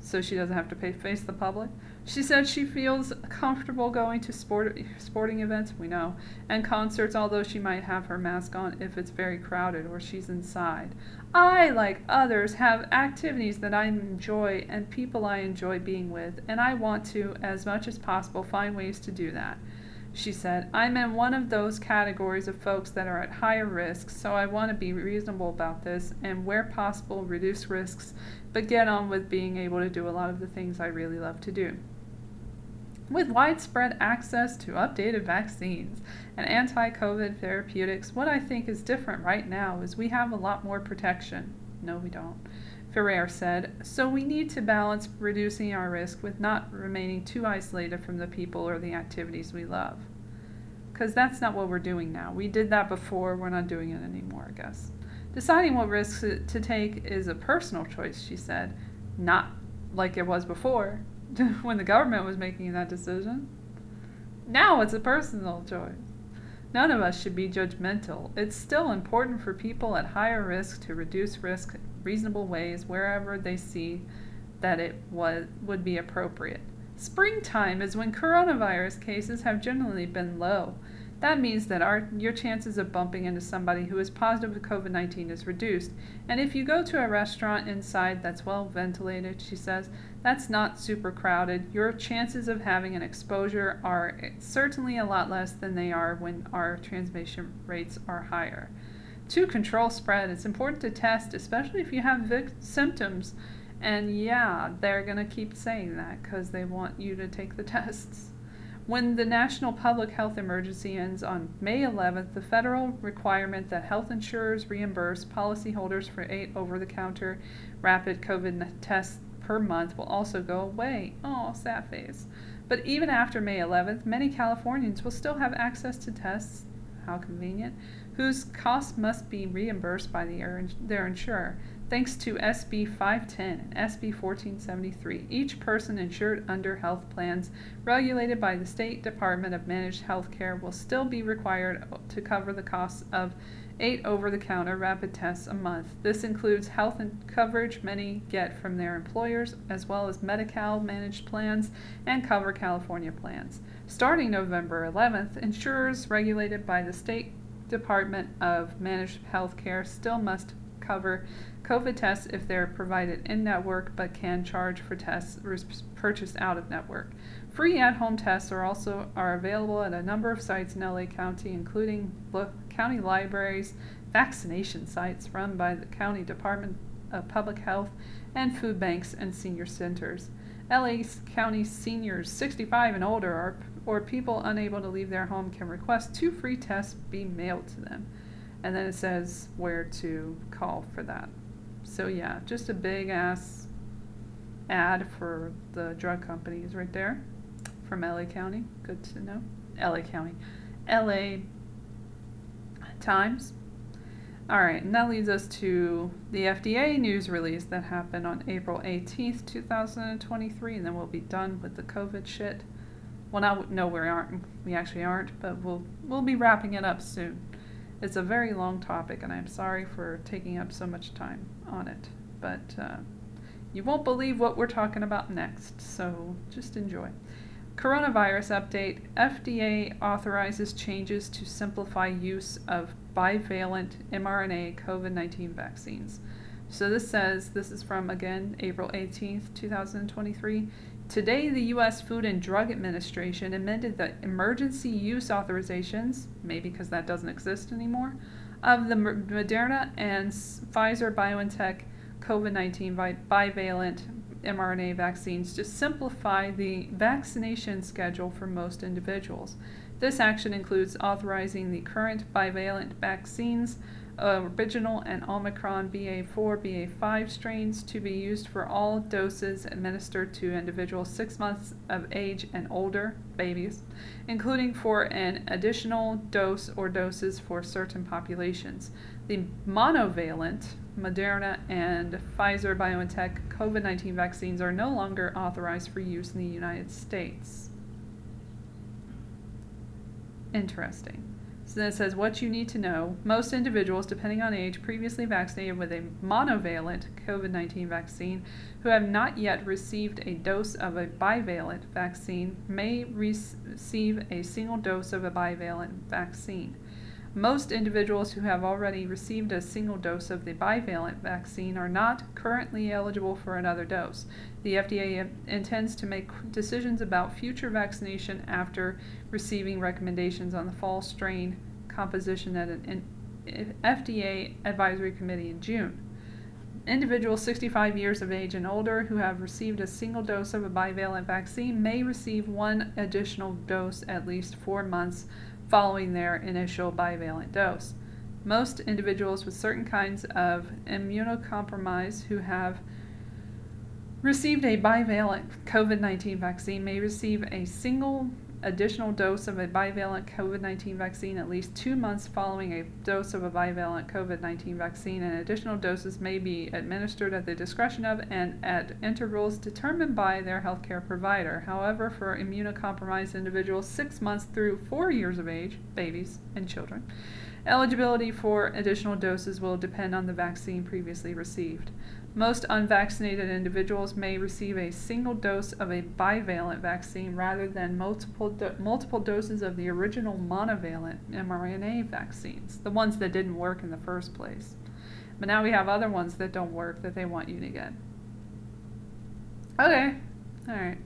so she doesn't have to pay, face the public. She said she feels comfortable going to sport, sporting events, we know, and concerts, although she might have her mask on if it's very crowded or she's inside. I, like others, have activities that I enjoy and people I enjoy being with, and I want to, as much as possible, find ways to do that. She said, I'm in one of those categories of folks that are at higher risk, so I want to be reasonable about this and, where possible, reduce risks, but get on with being able to do a lot of the things I really love to do. With widespread access to updated vaccines and anti COVID therapeutics, what I think is different right now is we have a lot more protection. No, we don't. Ferrer said, so we need to balance reducing our risk with not remaining too isolated from the people or the activities we love. Because that's not what we're doing now. We did that before, we're not doing it anymore, I guess. Deciding what risks to take is a personal choice, she said, not like it was before [laughs] when the government was making that decision. Now it's a personal choice. None of us should be judgmental. It's still important for people at higher risk to reduce risk reasonable ways wherever they see that it was, would be appropriate. Springtime is when coronavirus cases have generally been low. That means that our, your chances of bumping into somebody who is positive with COVID 19 is reduced. And if you go to a restaurant inside that's well ventilated, she says, that's not super crowded, your chances of having an exposure are certainly a lot less than they are when our transmission rates are higher. To control spread, it's important to test, especially if you have vic- symptoms. And yeah, they're going to keep saying that because they want you to take the [laughs] tests. When the national public health emergency ends on May 11th, the federal requirement that health insurers reimburse policyholders for eight over the counter rapid COVID tests per month will also go away. Oh, sad face. But even after May 11th, many Californians will still have access to tests. How convenient whose costs must be reimbursed by the, their insurer. Thanks to SB 510 and SB 1473, each person insured under health plans regulated by the State Department of Managed Health Care will still be required to cover the costs of eight over the counter rapid tests a month. This includes health coverage many get from their employers, as well as Medi Cal managed plans and Cover California plans. Starting November 11th, insurers regulated by the state Department of Managed Health Care still must cover COVID tests if they're provided in network but can charge for tests purchased out of network. Free at-home tests are also are available at a number of sites in LA County including county libraries, vaccination sites run by the county Department of Public Health and food banks and senior centers. LA County seniors 65 and older are or people unable to leave their home can request two free tests be mailed to them. And then it says where to call for that. So, yeah, just a big ass ad for the drug companies right there from LA County. Good to know. LA County. LA Times. All right, and that leads us to the FDA news release that happened on April 18th, 2023, and then we'll be done with the COVID shit. Well, now no, we aren't. We actually aren't, but we'll we'll be wrapping it up soon. It's a very long topic, and I'm sorry for taking up so much time on it. But uh, you won't believe what we're talking about next, so just enjoy. Coronavirus update FDA authorizes changes to simplify use of bivalent mRNA COVID 19 vaccines. So this says, this is from again April 18th, 2023. Today, the U.S. Food and Drug Administration amended the emergency use authorizations, maybe because that doesn't exist anymore, of the Moderna and Pfizer BioNTech COVID 19 bivalent mRNA vaccines to simplify the vaccination schedule for most individuals. This action includes authorizing the current bivalent vaccines original and Omicron BA4, BA5 strains to be used for all doses administered to individuals six months of age and older, babies, including for an additional dose or doses for certain populations. The monovalent Moderna and Pfizer BioNTech COVID 19 vaccines are no longer authorized for use in the United States. Interesting. Then it says what you need to know. Most individuals, depending on age, previously vaccinated with a monovalent COVID 19 vaccine who have not yet received a dose of a bivalent vaccine may receive a single dose of a bivalent vaccine. Most individuals who have already received a single dose of the bivalent vaccine are not currently eligible for another dose. The FDA intends to make decisions about future vaccination after receiving recommendations on the fall strain composition at an FDA advisory committee in June. Individuals 65 years of age and older who have received a single dose of a bivalent vaccine may receive one additional dose at least four months following their initial bivalent dose. Most individuals with certain kinds of immunocompromise who have received a bivalent COVID 19 vaccine may receive a single additional dose of a bivalent COVID 19 vaccine at least two months following a dose of a bivalent COVID 19 vaccine, and additional doses may be administered at the discretion of and at intervals determined by their healthcare provider. However, for immunocompromised individuals six months through four years of age, babies and children, eligibility for additional doses will depend on the vaccine previously received. Most unvaccinated individuals may receive a single dose of a bivalent vaccine rather than multiple, do- multiple doses of the original monovalent mRNA vaccines, the ones that didn't work in the first place. But now we have other ones that don't work that they want you to get. Okay, alright.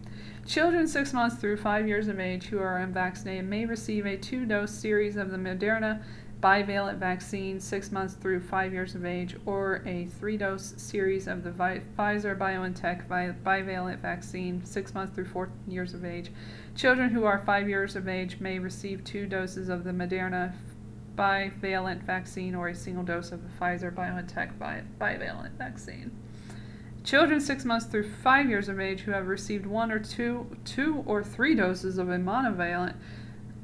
Children six months through five years of age who are unvaccinated may receive a two dose series of the Moderna bivalent vaccine six months through five years of age, or a three dose series of the Vi- Pfizer BioNTech bivalent vaccine six months through four years of age. Children who are five years of age may receive two doses of the Moderna bivalent vaccine or a single dose of the Pfizer BioNTech bi- bivalent vaccine. Children six months through five years of age who have received one or two, two or three doses of a monovalent,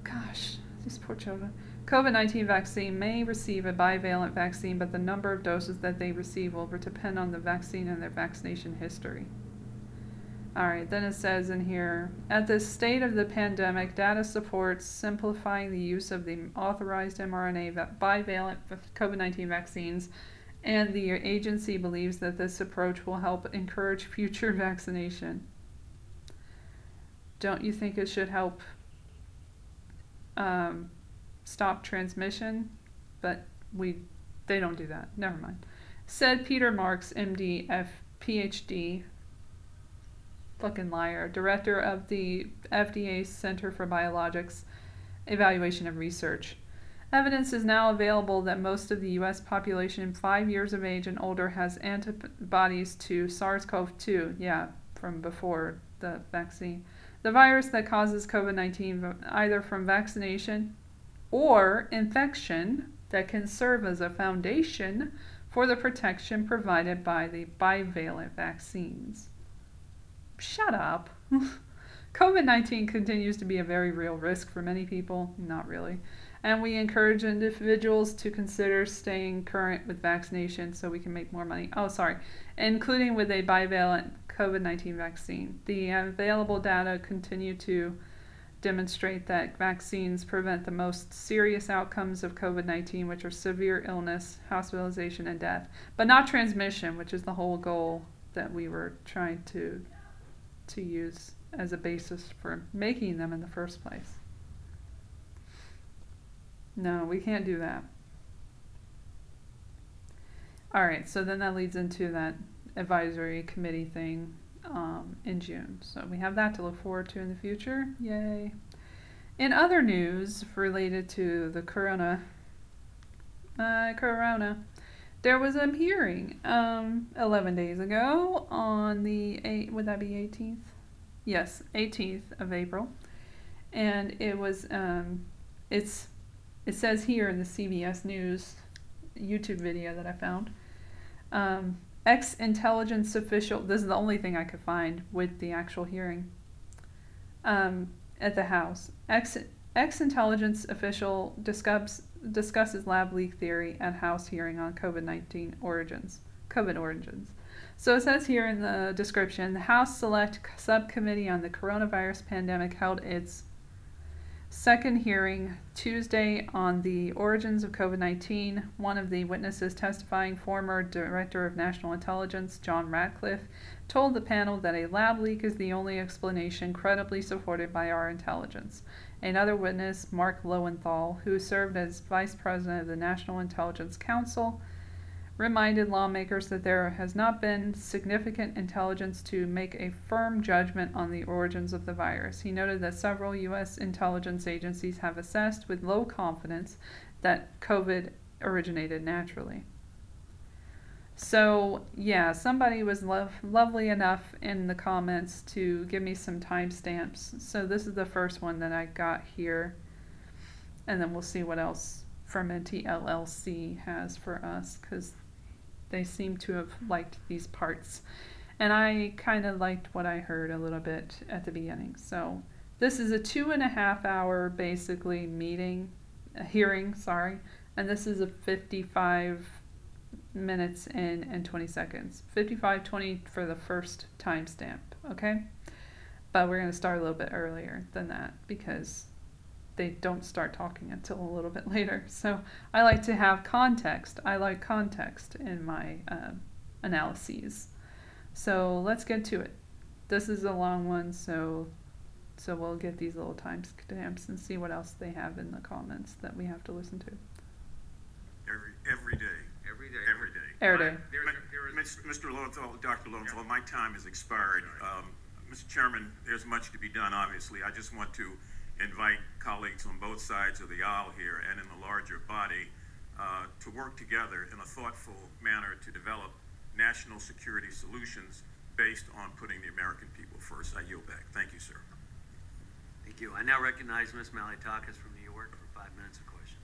gosh, these poor children, COVID 19 vaccine may receive a bivalent vaccine, but the number of doses that they receive will depend on the vaccine and their vaccination history. All right, then it says in here at this state of the pandemic, data supports simplifying the use of the authorized mRNA bivalent COVID 19 vaccines, and the agency believes that this approach will help encourage future [laughs] vaccination. Don't you think it should help um, stop transmission, but we they don't do that. Never mind. Said Peter Marks, MD, F, PhD, fucking liar, director of the FDA Center for Biologics Evaluation and Research. Evidence is now available that most of the U.S. population five years of age and older has antibodies to SARS CoV 2, yeah, from before the vaccine. The virus that causes COVID 19 either from vaccination, or infection that can serve as a foundation for the protection provided by the bivalent vaccines. Shut up. [laughs] COVID 19 continues to be a very real risk for many people. Not really. And we encourage individuals to consider staying current with vaccination so we can make more money. Oh, sorry. Including with a bivalent COVID 19 vaccine. The available data continue to demonstrate that vaccines prevent the most serious outcomes of COVID 19, which are severe illness, hospitalization, and death, but not transmission, which is the whole goal that we were trying to, to use as a basis for making them in the first place. No, we can't do that. All right, so then that leads into that advisory committee thing um, in June. So we have that to look forward to in the future. Yay. In other news related to the corona, uh, corona, there was a hearing um, 11 days ago on the 8th, would that be 18th? Yes, 18th of April. And it was, um, it's, it says here in the CBS News YouTube video that I found. Um, Ex intelligence official, this is the only thing I could find with the actual hearing um, at the House. Ex intelligence official discuss, discusses lab leak theory at House hearing on COVID 19 origins. COVID origins. So it says here in the description the House Select Subcommittee on the Coronavirus Pandemic held its second hearing Tuesday on the origins of COVID 19. One of the witnesses testifying, former Director of National Intelligence John Ratcliffe, told the panel that a lab leak is the only explanation credibly supported by our intelligence. Another witness, Mark Lowenthal, who served as Vice President of the National Intelligence Council, reminded lawmakers that there has not been significant intelligence to make a firm judgment on the origins of the virus. He noted that several U.S. intelligence agencies have assessed with low confidence that COVID originated naturally. So, yeah, somebody was lo- lovely enough in the comments to give me some timestamps. So, this is the first one that I got here. And then we'll see what else Fermenti LLC has for us because they seem to have liked these parts. And I kind of liked what I heard a little bit at the beginning. So this is a two and a half hour basically meeting, hearing, sorry. And this is a 55 minutes in and 20 seconds. 55 20 for the first timestamp, okay? But we're going to start a little bit earlier than that because they don't start talking until a little bit [laughs] later. So I like to have context. I like context in my uh, analyses. So let's get to it. This is a long one, so so we'll get these little timestamps and see what else they have in the comments that we have to listen to. Every every day. Every day. Every day. Every day. Mr. Lowenthal, Dr. Lowenthal, my time has expired. Um, Mr. Chairman, there's much to be done, obviously. I just want to invite colleagues on both sides of the aisle here and in the larger body uh, to work together in a thoughtful manner to develop national security solutions based on putting the American people first. I yield back. Thank you, sir. Thank you. I now recognize Ms. Malliotakis from New York for five minutes of questions.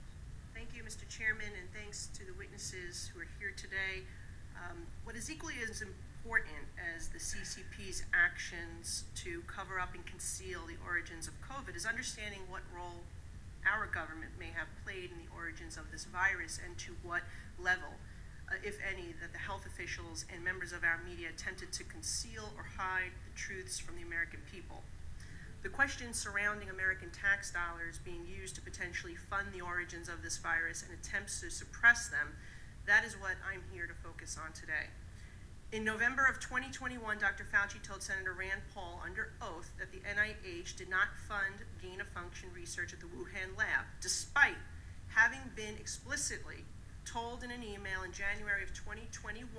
Thank you, Mr. Chairman, and thanks to the witnesses who are here today. Um, what is equally as important as the CCP's actions to cover up and conceal the origins of COVID is understanding what role our government may have played in the origins of this virus and to what level, uh, if any, that the health officials and members of our media attempted to conceal or hide the truths from the American people. The questions surrounding American tax dollars being used to potentially fund the origins of this virus and attempts to suppress them, that is what I'm here to focus on today. In November of 2021, Dr. Fauci told Senator Rand Paul under oath that the NIH did not fund gain of function research at the Wuhan lab, despite having been explicitly told in an email in January of 2021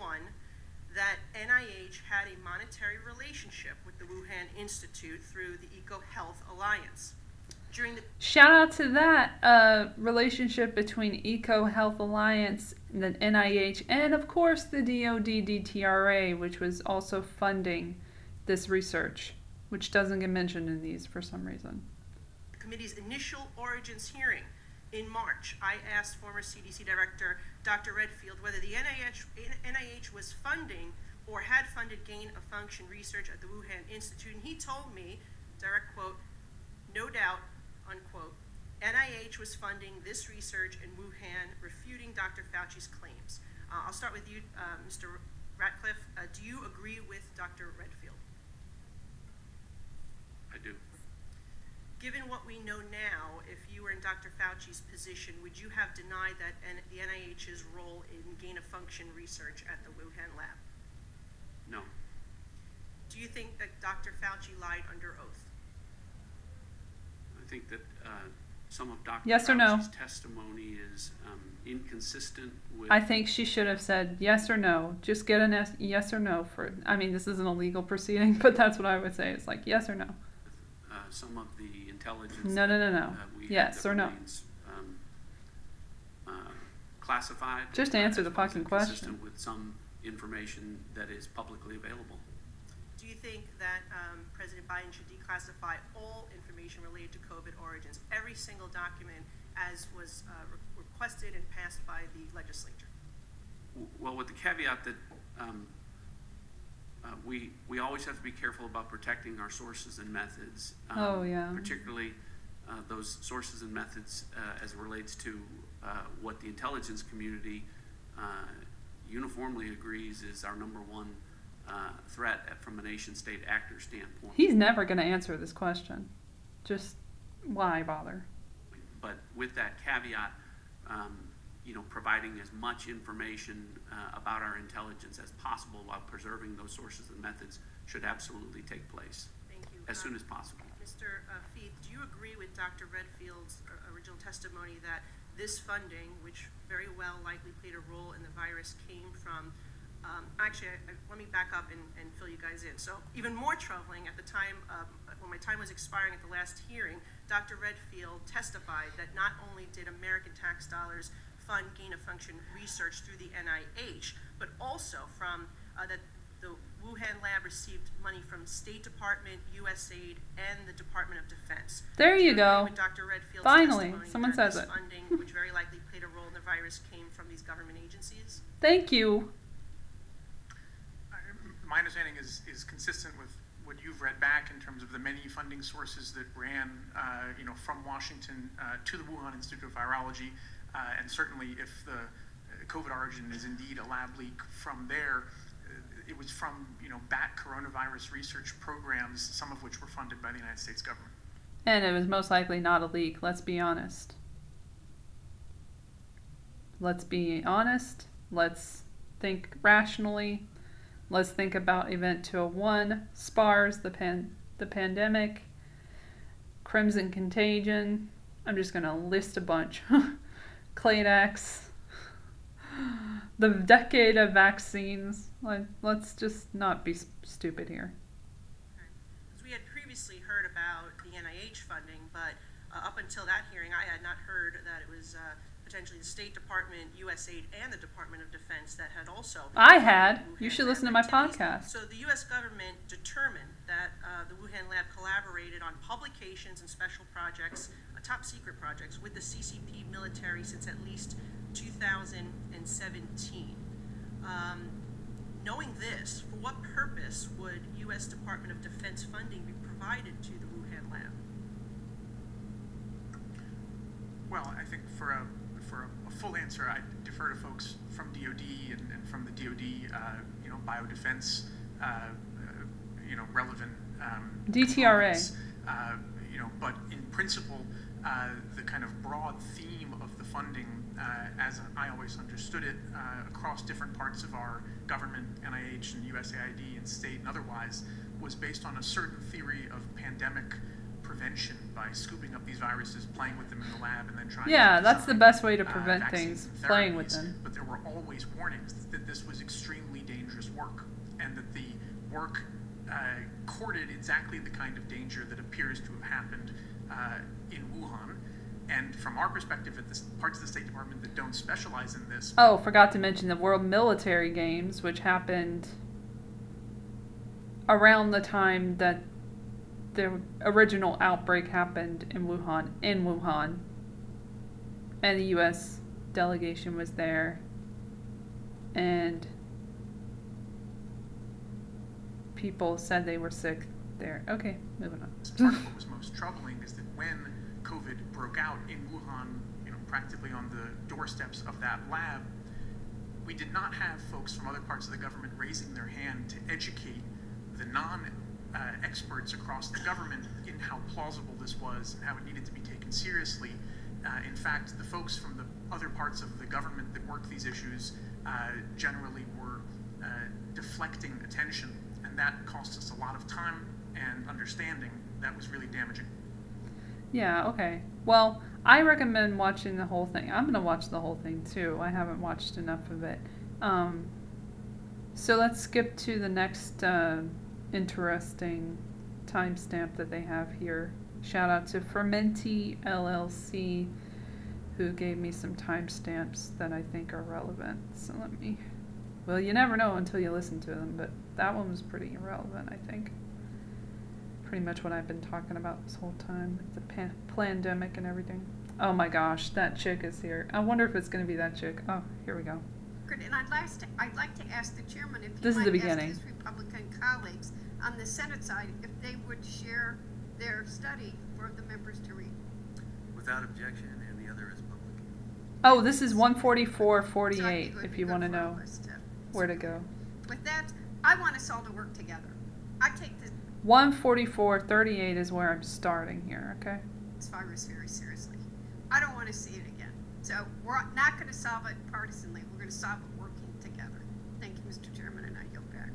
that NIH had a monetary relationship with the Wuhan Institute through the EcoHealth Alliance. During the Shout out to that uh, relationship between Eco Health Alliance, the NIH, and of course the DoD DTRA, which was also funding this research, which doesn't get mentioned in these for some reason. The committee's initial origins hearing in March, I asked former CDC Director Dr. Redfield whether the NIH, NIH was funding or had funded gain of function research at the Wuhan Institute, and he told me, direct quote, no doubt, unquote, NIH was funding this research in Wuhan, refuting Dr. Fauci's claims. Uh, I'll start with you, uh, Mr. Ratcliffe. Uh, do you agree with Dr. Redfield? I do. Given what we know now, if you were in Dr. Fauci's position, would you have denied that N- the NIH's role in gain of function research at the Wuhan lab? No. Do you think that Dr. Fauci lied under oath? I think that uh, some of Dr. Yes or no? Fauci's testimony is um, inconsistent with. I think she should have said yes or no. Just get an yes or no for. I mean, this isn't a legal proceeding, [laughs] but that's what I would say. It's like yes or no. Uh, some of the intelligence. No, no, no, no. that, uh, Yes or no. remains, um, uh, classified. Just uh, answer the fucking question. With some information that is publicly available. Do think that um, President Biden should declassify all information related to COVID origins, every single document as was uh, re- requested and passed by the legislature. Well, with the caveat that um, uh, we, we always have to be careful about protecting our sources and methods. um, Oh, yeah. Particularly uh, those sources and methods uh, as it relates to uh, what the intelligence community uh, uniformly agrees is our number one uh, threat from a nation state actor standpoint. He's never going to answer this question. Just why bother? But with that caveat, um, you know, providing as much information uh, about our intelligence as possible while preserving those sources and methods should absolutely take place Thank you. as Um, soon as possible. Mr. uh, Feith, do you agree with Dr. Redfield's uh, original testimony that this funding, which very well likely played a role in the virus, came from, um, actually, I, I, let me back up and, and fill you guys in. So even more troubling, at the time, um, when my time was expiring at the last hearing, Dr. Redfield testified that not only did American tax dollars fund gain-of-function research through the NIH, but also from, uh, that the Wuhan lab received money from State Department, USAID, and the Department of Defense. There you go. with Dr. Redfield's Finally, someone says it. funding, which very likely played a role in the virus, came from these government agencies? Thank you. My understanding is, is consistent with what you've read back in terms of the many funding sources that ran, uh, you know, from Washington uh, to the Wuhan Institute of Virology, uh, and certainly if the uh, COVID origin is indeed a lab leak from there, uh, it was from, you know, bat coronavirus research programs, some of which were funded by the United States government. And it was most likely not a leak, let's be honest. Let's be honest. Let's think rationally. Let's think about Event 201, SPARS, the pan- the pandemic, Crimson Contagion. I'm just going to list a bunch. [laughs] Clade X, the decade of vaccines. Like, let's just not be stupid here. We had previously heard about the NIH funding, but uh, up until that hearing, I had not heard that it was uh, potentially the State Department, USAID, and the Department of Defense that had also. I had. You should lab listen to my activities. podcast. So the U.S. government determined that uh, the Wuhan lab collaborated on publications and special projects, uh, top secret projects, with the CCP military since at least 2017. Um, knowing this, for what purpose would U.S. Department of Defense funding be provided to the Wuhan lab? Well, I think for a for a, a full answer, I defer to folks from DoD and, and from the DoD, uh, you know, biodefense, uh, uh, you know, relevant um, DTRA. Uh, you know, but in principle, uh, the kind of broad theme of the funding, uh, as I always understood it, uh, across different parts of our government, NIH and USAID and state and otherwise, was based on a certain theory of pandemic prevention by scooping up these viruses, playing with them in the lab, and then trying. Yeah, that's the best way to uh, prevent vaccines things, playing with them. But there were always warnings that this was extremely dangerous work, and that the work uh, courted exactly the kind of danger that appears to have happened uh, in Wuhan. And from our perspective, at the parts of the State Department that don't specialize in this, Oh, forgot to mention the World Military Games, which happened around the time that the original outbreak happened in Wuhan. In Wuhan, and the U.S. delegation was there, and people said they were sick there. Okay, moving on. what was most troubling is that when COVID broke out in Wuhan, you know, practically on the doorsteps of that lab, we did not have folks from other parts of the government raising their hand to educate the non uh, experts across the government in how plausible this was and how it needed to be taken seriously. Uh, in fact, the folks from the other parts of the government that work these issues uh, generally were uh, deflecting attention, and that cost us a lot of time and understanding that was really damaging. Yeah, okay. Well, I recommend watching the whole thing. I'm going to watch the whole thing too. I haven't watched enough of it. Um, so let's skip to the next uh, interesting timestamp that they have here. Shout out to Fermenti LLC, who gave me some timestamps that I think are relevant. So let me. Well, you never know until you listen to them, but that one was pretty irrelevant, I think pretty much what I've been talking about this whole time with the pan- pandemic and everything. Oh my gosh, that chick is here. I wonder if it's going to be that chick. Oh, here we go. Good, and I'd like to, I'd like to ask the chairman if he This is might the ask his Republican colleagues on the Senate side if they would share their study for the members to read. Without objection, and the other is public. Oh, this is 14448 if you want to know where to go. With that, I want us all to work together. I take this 14438 is where I'm starting here, okay? This virus very seriously. I don't want to see it again. So we're not going to solve it partisanly. We're going to solve it working together. Thank you, Mr. Chairman, and I yield back.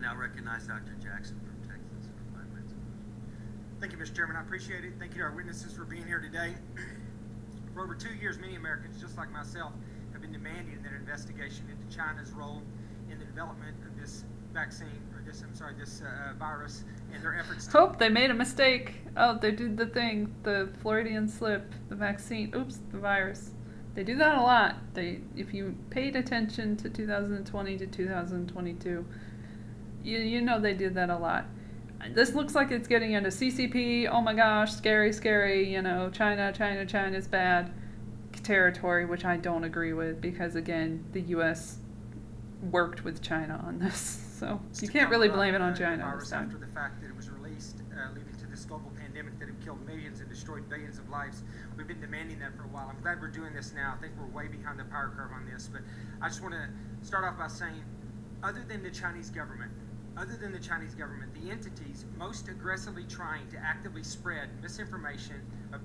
I now recognize Dr. Jackson from Texas for five minutes. Thank you, Mr. Chairman. I appreciate it. Thank you to our witnesses for being here today. [clears throat] For over two years, many Americans, just like myself, have been demanding that an investigation into China's role in the development of this vaccine, or this, I'm sorry, this uh, virus, and their efforts to Oh, they made a mistake. Oh, they did the thing, the Freudian slip, the vaccine. Oops, the virus. They do that a lot. They, if you paid attention to 2020 to 2022, you you know they did that a lot. This looks like it's getting into CCP. Oh my gosh, scary, scary. You know, China, China, China's bad territory, which I don't agree with because again, the U.S. worked with China on this, [laughs] so you can't really blame it on China virus this time. after the fact that it was released, uh, leading to this global pandemic that had killed millions and destroyed billions of lives. We've been demanding that for a while. I'm glad we're doing this now. I think we're way behind the power curve on this, but I just want to start off by saying, other than the Chinese government, other than the Chinese government, the entities most aggressively trying to actively spread misinformation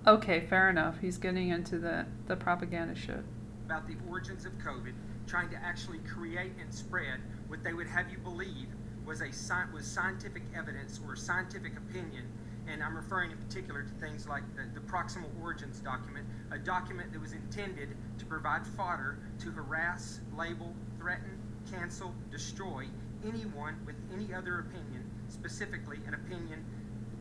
Okay, fair enough. He's getting into the, the propaganda shit. about the origins of COVID, trying to actually create and spread what they would have you believe was a was scientific evidence or scientific opinion. And I'm referring in particular to things like the, the proximal origins document, a document that was intended to provide fodder to harass, label, threaten, cancel, destroy anyone with any other opinion, specifically an opinion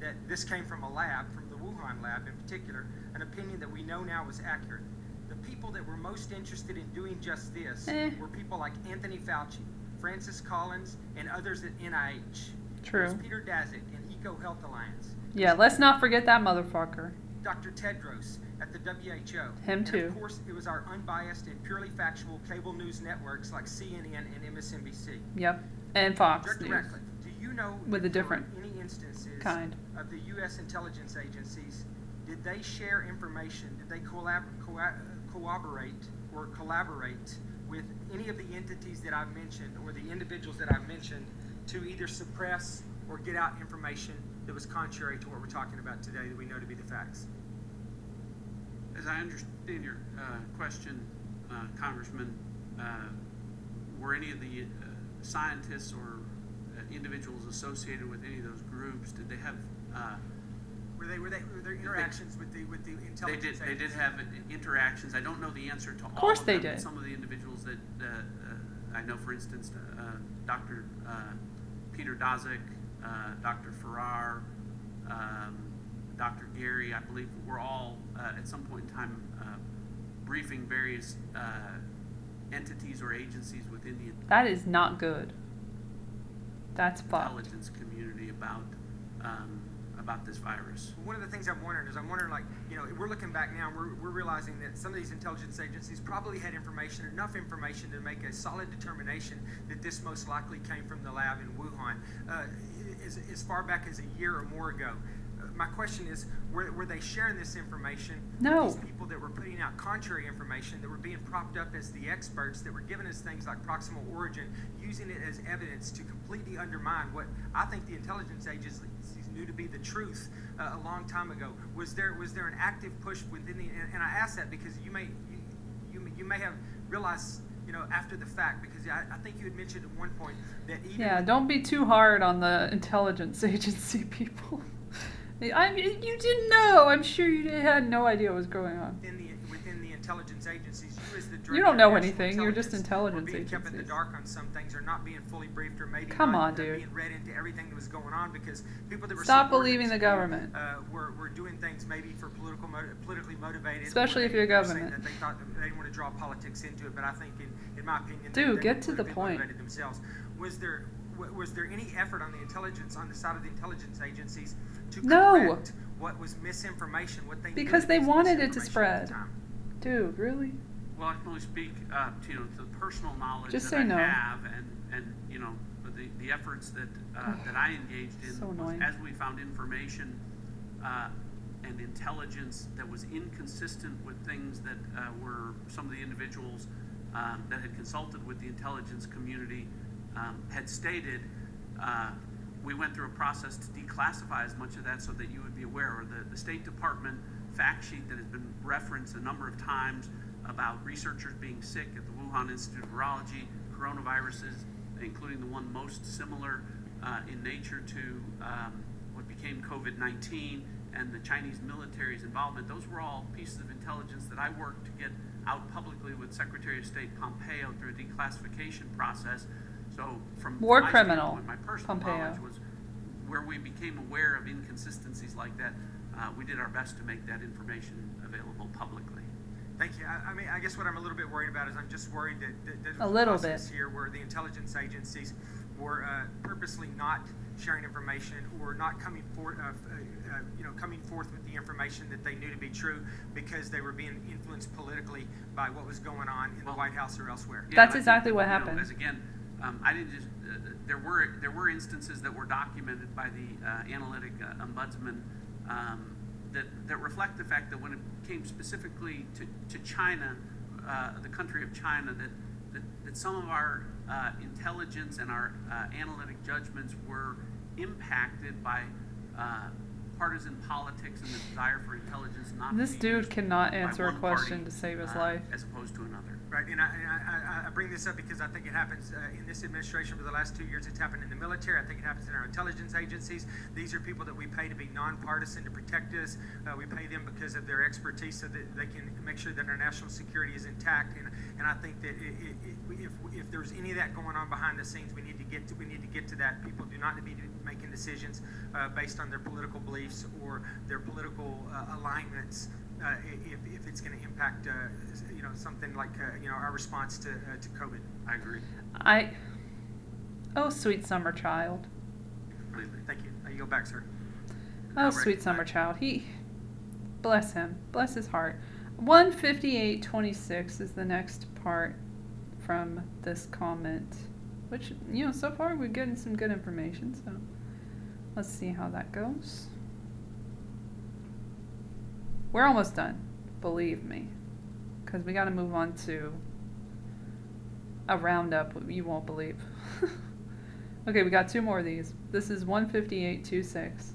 that this came from a lab, from the Wuhan lab in particular, an opinion that we know now was accurate. The people that were most interested in doing just this Eh. were people like Anthony Fauci, Francis Collins, and others at NIH. True. Peter Daszak and EcoHealth Alliance. Yeah, let's not forget that motherfucker. Dr. Tedros at the WHO. Him and too. Of course, it was our unbiased and purely factual cable news networks like CNN and MSNBC. Yep. And Fox Director News. Ratcliffe, do you know With a if different any instances kind. of the U.S. intelligence agencies? Did they share information? Did they collab- co- cooperate or collaborate with any of the entities that I've mentioned or the individuals that I've mentioned to either suppress or get out information that was contrary to what we're talking about today that we know to be the facts? As I understand your uh, question, uh, Congressman, uh, were any of the uh, scientists or uh, individuals associated with any of those groups, did they have? Uh, Were they were they were there interactions with the with the intelligence? they intelligence? did. They did have interactions. I don't know the answer to all. course of they them, but did. Some of the individuals that uh, uh, I know, for instance, uh, Dr. Uh, Peter Daszak, uh, Dr. Farrar, um, Dr. Garry, I believe, we're all uh, at some point in time uh, briefing various uh, entities or agencies within the That is not good. That's fucked. intelligence community about um, about this virus. One of the things I'm wondering is I'm wondering, like, you know, we're looking back now, and we're, we're realizing that some of these intelligence agencies probably had information, enough information to make a solid determination that this most likely came from the lab in Wuhan uh, as, as far back as a year or more ago. My question is, were, were they sharing this information No. with these people that were putting out contrary information, that were being propped up as the experts, that were giving us things like proximal origin, using it as evidence to completely undermine what I think the intelligence agencies knew to be the truth uh, a long time ago. Was there was there an active push within the? And, and I ask that because you may you, you may- you may have realized you know after the fact because I, I think you had mentioned at one point that even Yeah, don't be too hard on the intelligence [laughs] agency people. I mean, you didn't know. I'm sure you had no idea what was going on. within the within the intelligence agencies, you as the You don't know Director anything. You're just Intelligence being kept in the agencies. dark on some things, or not being fully briefed, or maybe Come not, on, uh, dude. being read into everything that was going on because people that were Stop believing the government. Uh, were, were doing things maybe for political politically motivated, Especially if you're government. That they thought that they want to draw politics into it, but I think, in, in my opinion, Dude, get to the point. themselves. Was there w- was there any effort on the intelligence on the side of the intelligence agencies to No. correct what was misinformation? What they Because they wanted it to spread. Dude, really? Well, I can only speak, uh, to, you know, to the personal knowledge Just that I no. have, and and you know, the the efforts that uh, [sighs] that I engaged in So was as we found information uh, and intelligence that was inconsistent with things that uh, were some of the individuals um, that had consulted with the intelligence community um, had stated. Uh, we went through a process to declassify as much of that so that you would be aware. Or the, the State Department fact sheet that has been referenced a number of times about researchers being sick at the Wuhan Institute of Virology, coronaviruses, including the one most similar uh, in nature to um, what became COVID 19 and the Chinese military's involvement. Those were all pieces of intelligence that I worked to get out publicly with Secretary of State Pompeo through a declassification process. So, from War my criminal, standpoint, my personal Pompeo. knowledge was where we became aware of inconsistencies like that. Uh, we did our best to make that information available publicly. Thank you. I, I mean, I guess what I'm a little bit worried about is I'm just worried that, that there's A little process bit. here where the intelligence agencies were uh, purposely not sharing information or not coming forth, uh, uh, uh, you know, coming forth with the information that they knew to be true because they were being influenced politically by what was going on in the White House or elsewhere. Yeah, That's and I exactly think, what you know, happened. as again, um, I didn't just. Uh, there were there were instances that were documented by the uh, analytic uh, ombudsman um, that that reflect the fact that when it came specifically to to China, uh, the country of China, that that, that some of our uh, intelligence and our uh, analytic judgments were impacted by. Uh, partisan politics and the desire for intelligence not This dude cannot answer a question party, to save his uh, life. as opposed to another. Right, and I, I, I, bring this up because I think it happens uh, in this administration for the last two years. It's happened in the military. I think it happens in our intelligence agencies. These are people that we pay to be nonpartisan to protect us. Uh, we pay them because of their expertise, so that they can make sure that our national security is intact. And, and I think that it, it, if, if there's any of that going on behind the scenes, we need to get to we need to get to that. People do not need to be making decisions uh, based on their political beliefs or their political uh, alignments uh, if, if it's going to impact, uh, you know, something like, uh, you know, our response to, uh, to COVID. I agree. I. Oh, sweet summer child. Thank you. I yield back, sir. Oh, sweet summer child. He. Bless him. Bless his heart. 158.26 is the next part from this comment. Which, you know, so far we're getting some good information, so let's see how that goes. We're almost done, believe me. Because we got to move on to a roundup you won't believe. [laughs] okay, we got two more of these. This is 158.26.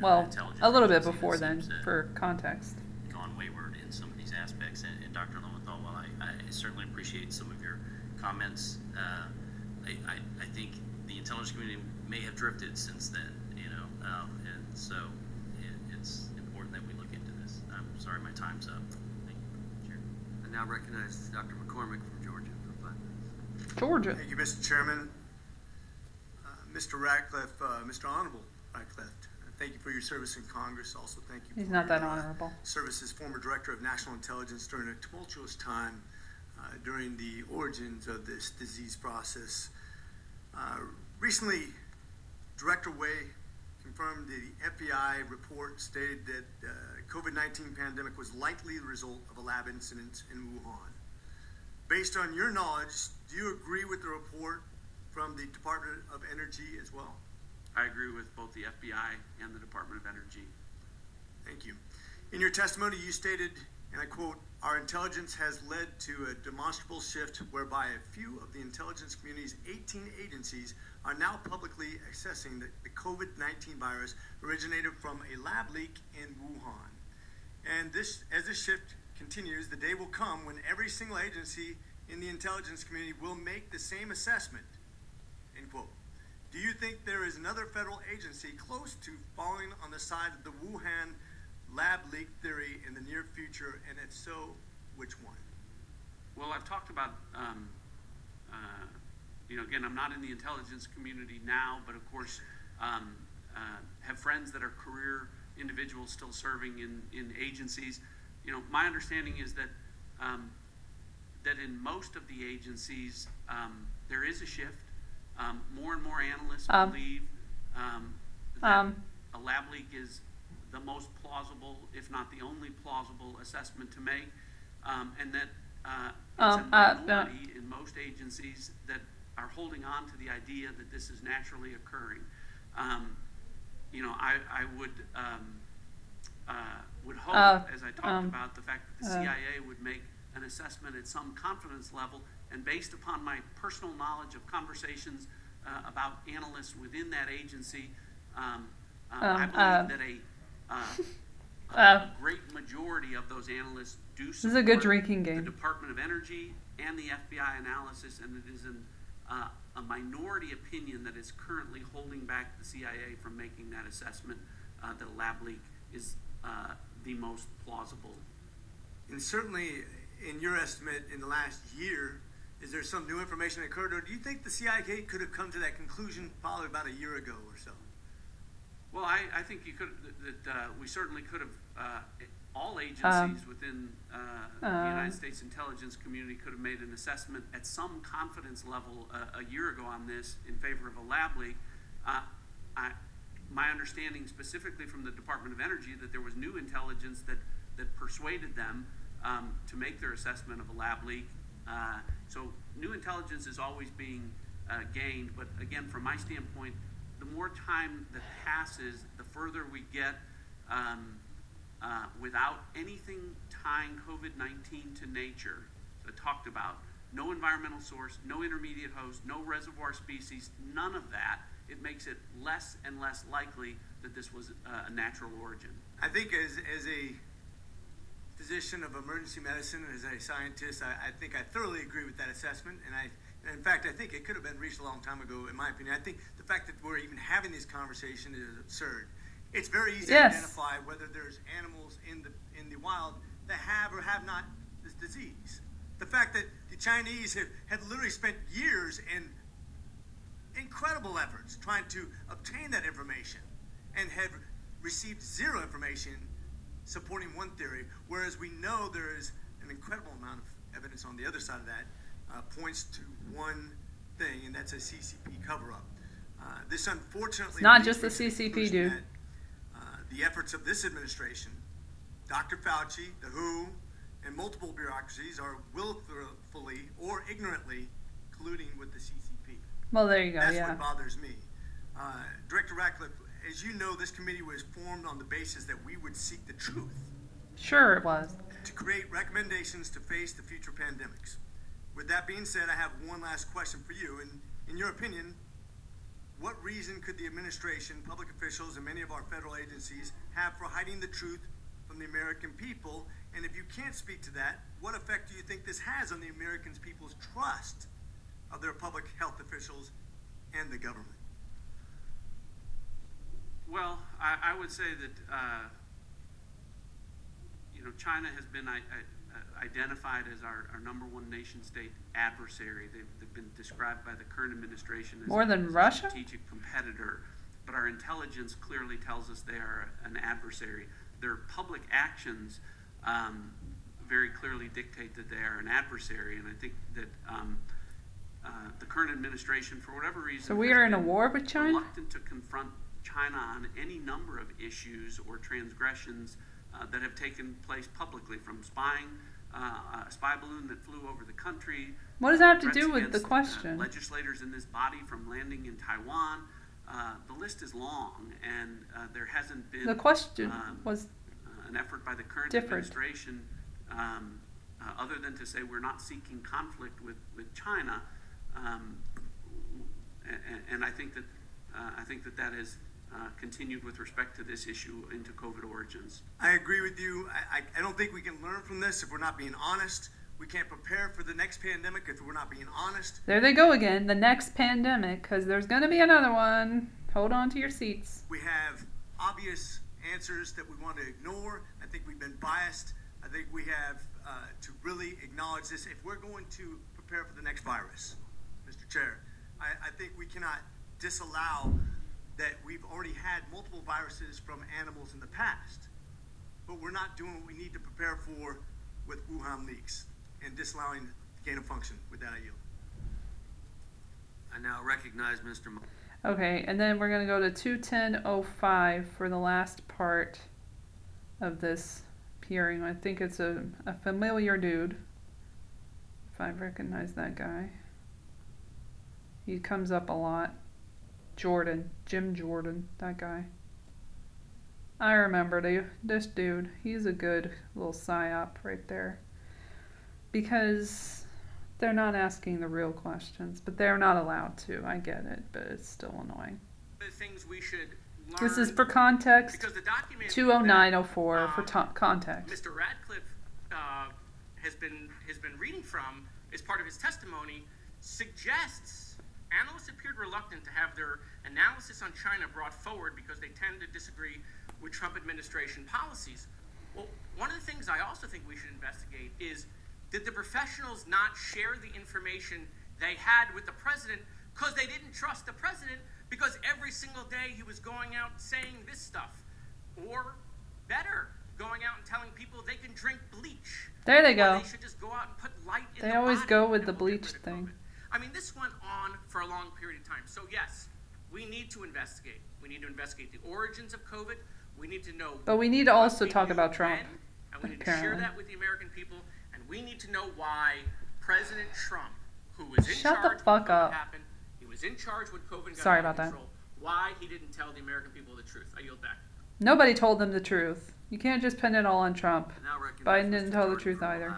Well, a little bit before then, for context. gone wayward in some of these aspects. And, and Dr. Lowenthal, while I, I certainly appreciate some of your comments, uh, I, I, I think the intelligence community may have drifted since then, you know, um, and so it, it's important that we look into this. I'm sorry my time's up. Thank you, Chair. I now recognize Dr. McCormick from Georgia for five minutes. Georgia. Thank you, Mr. Chairman. Uh, Mr. Ratcliffe, uh, Mr. Honorable Ratcliffe, uh, thank you for your service in Congress. Also, thank you He's for not that your, uh, honorable. service as former Director of National Intelligence during a tumultuous time uh, during the origins of this disease process. Uh, recently, Director Wray confirmed the FBI report stated that uh, COVID-19 pandemic was likely the result of a lab incident in Wuhan. Based on your knowledge, do you agree with the report from the Department of Energy as well? I agree with both the FBI and the Department of Energy. Thank you. In your testimony, you stated, and I quote, our intelligence has led to a demonstrable shift whereby a few of the intelligence community's 18 agencies are now publicly assessing that the COVID 19 virus originated from a lab leak in Wuhan. And this, as this shift continues, the day will come when every single agency in the intelligence community will make the same assessment. End quote. Do you think there is another federal agency close to falling on the side of the Wuhan lab leak theory in the near future? And if so, which one? Well, I've talked about, um, uh, you know, again, I'm not in the intelligence community now, but of course, um, uh, have friends that are career individuals still serving in, in agencies. You know, my understanding is that um, that in most of the agencies um, there is a shift. Um, more and more analysts Um, believe um, that Um, a lab leak is the most plausible, if not the only plausible assessment to make, um, and that uh, it's Um, a uh, uh, minority in most agencies that are holding on to the idea that this is naturally occurring. Um, you know, I, I would um, uh, would hope, Uh, as I talked um, about, the fact that the uh, CIA would make an assessment at some confidence level, and based upon my personal knowledge of conversations uh, about analysts within that agency, um, uh, I Um, believe uh, that a, uh, [laughs] a- Uh, great majority of those analysts do This is a good support drinking the. Department of Energy and the FBI analysis, and it is an, uh, a minority opinion that is currently holding back the CIA from making that assessment uh, that a lab leak is uh, the most plausible. And certainly, in your estimate, in the last year, is there some new information that occurred, or do you think the CIA could have come to that conclusion probably about a year ago or so? Well, I, I think you could that, that uh, we certainly could have uh, all agencies within uh, the um, United States intelligence community could have made an assessment at some confidence level uh, a year ago on this in favor of a lab leak. Uh, I, my understanding specifically from the Department of Energy that there was new intelligence that that persuaded them um, to make their assessment of a lab leak. Uh, so new intelligence is always being uh, gained, but again, from my standpoint, the more time that passes, the further we get um, uh, without anything tying COVID 19 to nature. I talked about no environmental source, no intermediate host, no reservoir species, none of that. It makes it less and less likely that this was uh, a natural origin. I think as, as a physician of emergency medicine and as a scientist, I, I think I thoroughly agree with that assessment. And I, and in fact, I think it could have been reached a long time ago, in my opinion. I think the fact that we're even having this conversation is absurd. It's very easy Yes. to identify whether there's animals in the in the wild that have or have not this disease. The fact that the Chinese have, have literally spent years in incredible efforts trying to obtain that information and have received zero information supporting one theory, whereas we know there is an incredible amount of evidence on the other side of that uh, points to one thing, and that's a CCP cover-up. Uh, this unfortunately It's not just the CCP, dude. The efforts of this administration, Dr. Fauci, the WHO, and multiple bureaucracies are willfully or ignorantly colluding with the CCP. Well, there you go. That's yeah. what bothers me. Uh, Director Ratcliffe, as you know, this committee was formed on the basis that we would seek the truth Sure, it was. to create recommendations to face the future pandemics. With that being said, I have one last question for you. And in your opinion, what reason could the administration, public officials, and many of our federal agencies have for hiding the truth from the American people? And if you can't speak to that, what effect do you think this has on the American people's trust of their public health officials and the government? Well, I, I would say that uh, you know China has been I, I, identified as our, our number one nation state adversary. They've, they've been described by the current administration as, More than as Russia? a strategic competitor. But our intelligence clearly tells us they are an adversary. Their public actions um, very clearly dictate that they are an adversary, and I think that. Um, uh, the current administration, for whatever reason, So we are in a war with China? reluctant to confront China on any number of issues or transgressions uh, that have taken place publicly, from spying, uh, a spy balloon that flew over the country. What does that have to do with the uh, question? legislators in this body from landing in Taiwan. Uh, the list is long, and uh, there hasn't been The question um, was uh, an effort by the current different. administration, um, uh, other than to say we're not seeking conflict with, with China. Um, and, and I think that uh, I think that that has uh, continued with respect to this issue into COVID origins. I agree with you. I, I, I don't think we can learn from this if we're not being honest. We can't prepare for the next pandemic if we're not being honest. There they go again. The next pandemic, because there's going to be another one. Hold on to your seats. We have obvious answers that we want to ignore. I think we've been biased. I think we have uh, to really acknowledge this. If we're going to prepare for the next virus, Mr. Chair, I, I think we cannot disallow that we've already had multiple viruses from animals in the past. But we're not doing what we need to prepare for with Wuhan leaks and disallowing gain of function. With that, I yield. I now now recognize Mr. Mo- Okay, and then we're gonna go to two ten oh five for the last part of this hearing. I think it's a, a familiar dude. If I recognize that guy. He comes up a lot. Jordan. Jim Jordan, that guy. I remember this dude. He's a good little psyop right there. Because they're not asking the real questions, but they're not allowed to. I get it, but it's still annoying. the things we should learn. This is for context. Because the document 20904 for um, to- context. Mr. Ratcliffe uh, has been has been reading from as part of his testimony suggests analysts appeared reluctant to have their analysis on China brought forward because they tend to disagree with Trump administration policies. Well, one of the things I also think we should investigate is did the professionals not share the information they had with the president because they didn't trust the president because every single day he was going out saying this stuff or better going out and telling people they can drink bleach There they go. they should just go out and put light in They the always go with the bleach thing. I mean, this went on for a long period of time. So yes, we need to investigate. We need to investigate the origins of COVID. We need to know. But we need to also talk about Trump. when, and we need to share that with the American people. And we need to know why President Trump, who was in Shut the charge fuck when COVID up. happened, he was in charge when COVID got Sorry out of about that. control, Why he didn't tell the American people the truth? I yield back. Nobody told them the truth. You can't just pin it all on Trump. Biden didn't tell the truth either.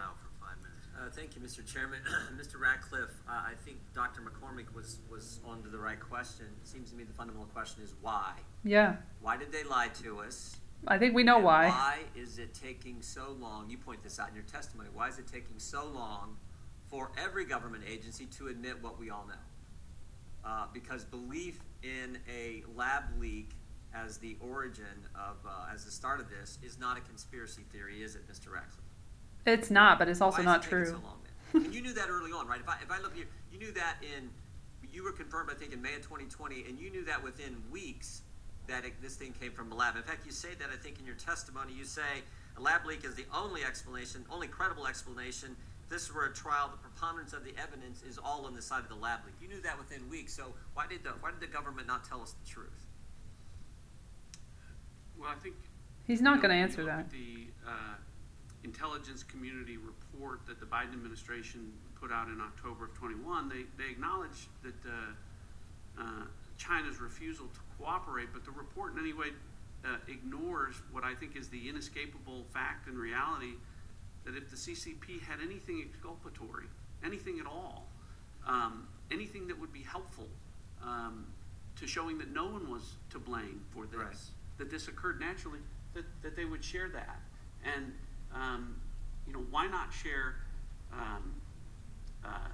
Thank you, Mr. Chairman. [clears throat] Mr. Ratcliffe, uh, I think Dr. McCormick was, was on to the right question. It seems to me the fundamental question is why? Yeah. Why did they lie to us? I think we know And why. Why is it taking so long? You point this out in your testimony. Why is it taking so long for every government agency to admit what we all know? Uh, because belief in a lab leak as the origin of, uh, as the start of this, is not a conspiracy theory, is it, Mr. Ratcliffe? It's not, but it's also Why is not it true. So long, and you knew that early on, right? If I, if I look at you, you knew that in, you were confirmed, I think, in May of 2020, and you knew that within weeks that it, this thing came from a lab. In fact, you say that, I think, in your testimony. You say a lab leak is the only explanation, only credible explanation. If this were a trial, the preponderance of the evidence is all on the side of the lab leak. You knew that within weeks. So why did the why did the government not tell us the truth? Well, I think. He's not you know, gonna answer that. The uh, intelligence community report that the Biden administration put out in October of 21, they, they acknowledged that uh, uh, China's refusal to cooperate, but the report in any way uh, ignores what I think is the inescapable fact and reality that if the CCP had anything exculpatory, anything at all, um, anything that would be helpful um, to showing that no one was to blame for this, Right. that this occurred naturally, that, that they would share that. And, um, you know, why not share um, uh,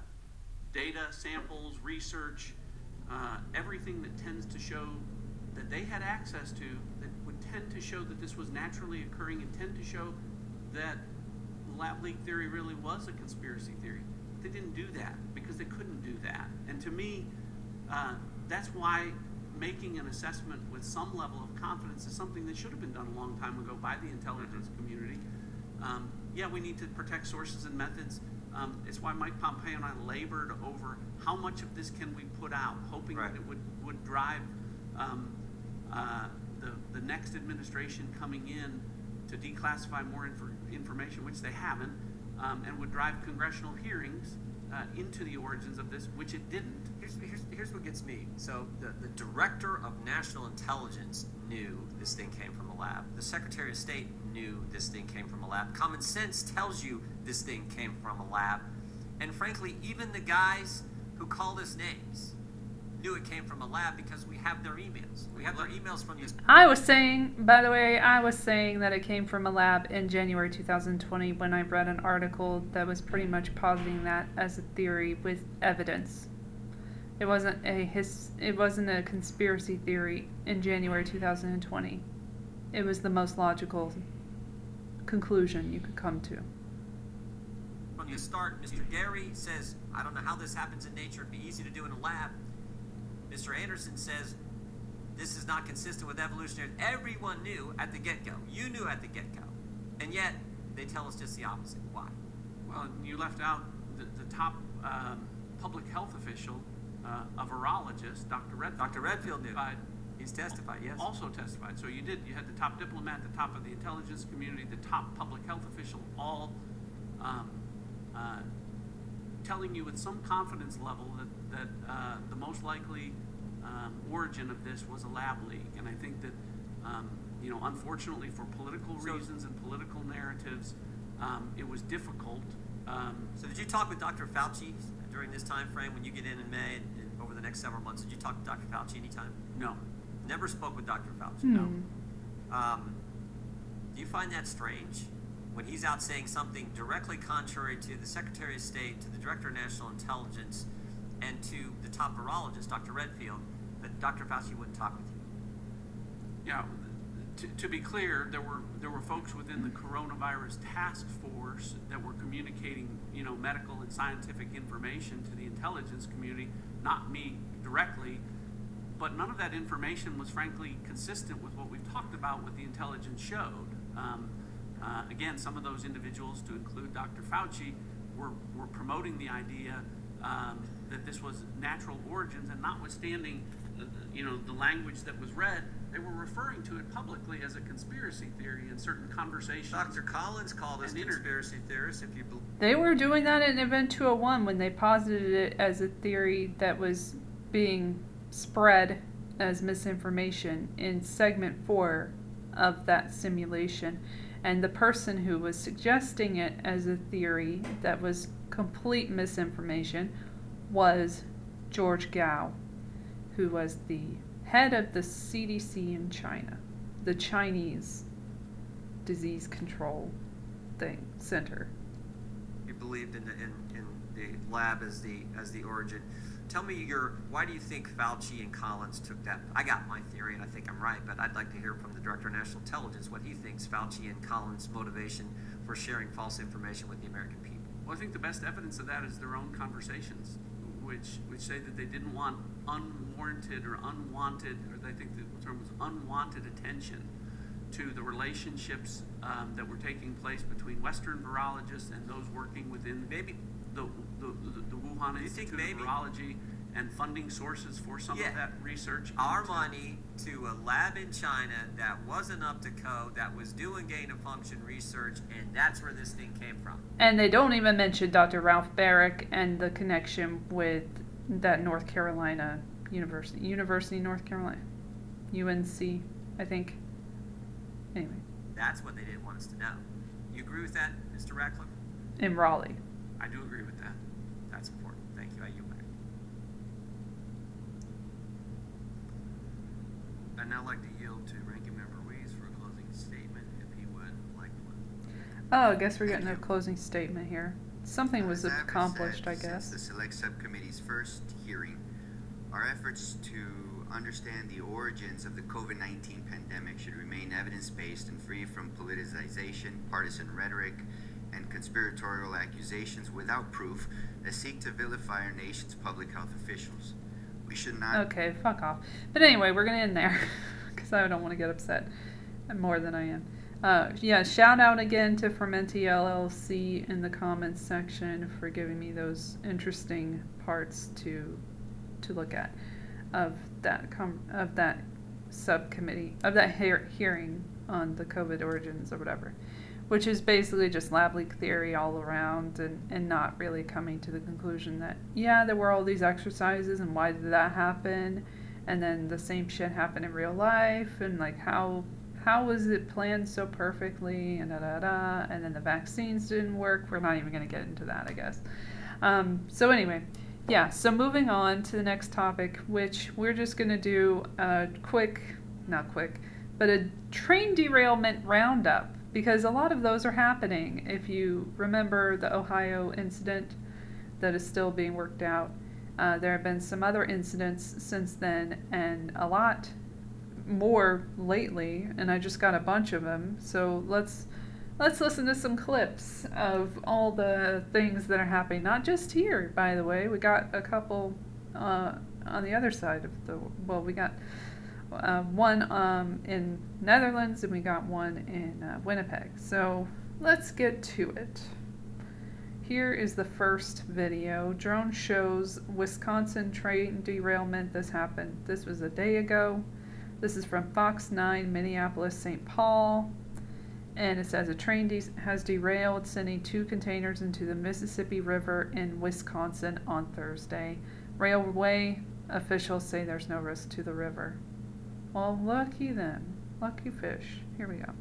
data, samples, research, uh, everything that tends to show that they had access to that would tend to show that this was naturally occurring and tend to show that the lab leak theory really was a conspiracy theory. They didn't do that because they couldn't do that. And to me, uh, that's why making an assessment with some level of confidence is something that should have been done a long time ago by the intelligence community. Um, yeah, we need to protect sources and methods. Um, it's why Mike Pompeo and I labored over how much of this can we put out, hoping that it would, would drive um, uh, the, the next administration coming in to declassify more infor- information, which they haven't, um, and would drive congressional hearings uh, into the origins of this, which it didn't. Here's, here's, here's what gets me. So the, the director of national intelligence knew this thing came from a lab. The secretary of state knew this thing came from a lab. Common sense tells you this thing came from a lab. And frankly, even the guys who called us names knew it came from a lab because we have their emails. We have their emails from this. I was saying, by the way, I was saying that it came from a lab in January 2020 when I read an article that was pretty much positing that as a theory with evidence. It wasn't a his, it wasn't a conspiracy theory in January 2020. It was the most logical conclusion you could come to. From the start, Mr. Garry says, I don't know how this happens in nature. It'd be easy to do in a lab. Mr. Andersen says, this is not consistent with evolutionary. Everyone knew at the get go. You knew at the get go. And yet, they tell us just the opposite. Why? Well, you left out the, the top um, public health official uh, a virologist, Dr. Redfield. Dr. Redfield knew. testified- He's testified, yes. Also testified. So you did, you had the top diplomat, the top of the intelligence community, the top public health official, all um, uh, telling you with some confidence level that, that uh, the most likely um, origin of this was a lab leak. And I think that, um, you know, unfortunately for political So- reasons and political narratives, um, it was difficult. Um, So did you talk with Dr. Fauci during this time frame when you get in in May and, and over the next several months? Did you talk to Dr. Fauci anytime? no. Never spoke with Dr. Fauci. Hmm. Um, do you find that strange when he's out saying something directly contrary to the Secretary of State, to the Director of National Intelligence, and to the top virologist, Dr. Redfield, that Dr. Fauci wouldn't talk with you? Yeah, to, to be clear, there were there were folks within the coronavirus task force that were communicating, you know, medical and scientific information to the intelligence community, not me directly. But none of that information was frankly consistent with what we've talked about, what the intelligence showed. Um, uh, again, some of those individuals, to include Dr. Fauci, were, were promoting the idea um, that this was natural origins, and notwithstanding, uh, you know, the language that was read, they were referring to it publicly as a conspiracy theory in certain conversations. Dr. Collins called us And inter- conspiracy theorists, if you believe. They were doing that in Event 201 when they posited it as a theory that was being spread as misinformation in segment four of that simulation. And the person who was suggesting it as a theory that was complete misinformation was George Gao, who was the head of the CDC in China, the Chinese disease control thing center. You believed in the, in, in the lab as the as the origin. Tell me your why do you think Fauci and Collins took that? I got my theory and I think I'm right, but I'd like to hear from the Director of National Intelligence what he thinks Fauci and Collins' motivation for sharing false information with the American people. Well, I think the best evidence of that is their own conversations, which which say that they didn't want unwarranted or unwanted, or they think the term was unwanted attention to the relationships um, that were taking place between Western virologists and those working within maybe the the, the, the Wuhan You think Institute maybe- of Virology and funding sources for some Yeah. of that research. Our into- money to a lab in China that wasn't up to code, that was doing gain of function research, and that's where this thing came from. And they don't even mention Dr. Ralph Baric and the connection with that North Carolina University, University of North Carolina, UNC, I think. Anyway, That's what they didn't want us to know. You agree with that, Mr. Ratcliffe? in Raleigh. I do agree with that. That's important. Thank you. I yield back. I'd now like to yield to Ranking Member Weiss for a closing statement, if he would like one. Oh, I guess we're getting a closing statement here. Something was As I've accomplished, I said guess. Since the Select Subcommittee's first hearing, our efforts to understand the origins of the COVID 19 pandemic should remain evidence based and free from politicization, partisan rhetoric, and conspiratorial accusations without proof that seek to vilify our nation's public health officials. We should not. Okay, fuck off. But anyway, we're gonna end there [laughs] because I don't want to get upset more than I am. Uh, yeah, shout out again to Fermenti LLC in the comments section for giving me those interesting parts to to look at of that com- of that subcommittee of that hear- hearing on the COVID origins or whatever, which is basically just lab leak theory all around and, and not really coming to the conclusion that yeah there were all these exercises and why did that happen? And then the same shit happened in real life and like how how was it planned so perfectly and da da da and then the vaccines didn't work? We're not even to get into that i guess. Um, so anyway yeah so moving on to the next topic which we're just to do a quick not quick but a train derailment roundup because a lot of those are happening. If you remember the ohio incident that is still being worked out uh, there have been some other incidents since then and a lot more lately and i just got a bunch of them so let's let's listen to some clips of all the things that are happening not just here by the way. We got a couple uh, on the other side of the well we got uh, one um, in netherlands and we got one in uh, winnipeg so let's get to it here is the first video. Drone shows Wisconsin train derailment. This happened. This was a day ago. This is from Fox 9, Minneapolis, St. Paul. And it says a train de- has derailed, sending two containers into the Mississippi River in Wisconsin on Thursday. Railway officials say there's no risk to the river. Well, lucky then. Lucky fish. Here we go.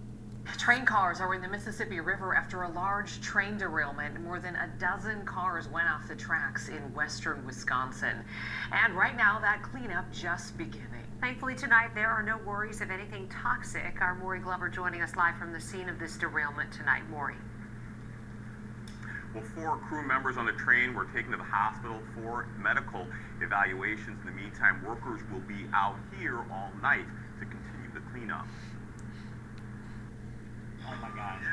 Train cars are in the Mississippi River after a large train derailment. More than a dozen cars went off the tracks in western Wisconsin. And right now, that cleanup just beginning. Thankfully, tonight there are no worries of anything toxic. Our Maury Glover joining us live from the scene of this derailment tonight. Maury. Well, four crew members on the train were taken to the hospital for medical evaluations. In the meantime, workers will be out here all night to continue the cleanup. Oh my gosh.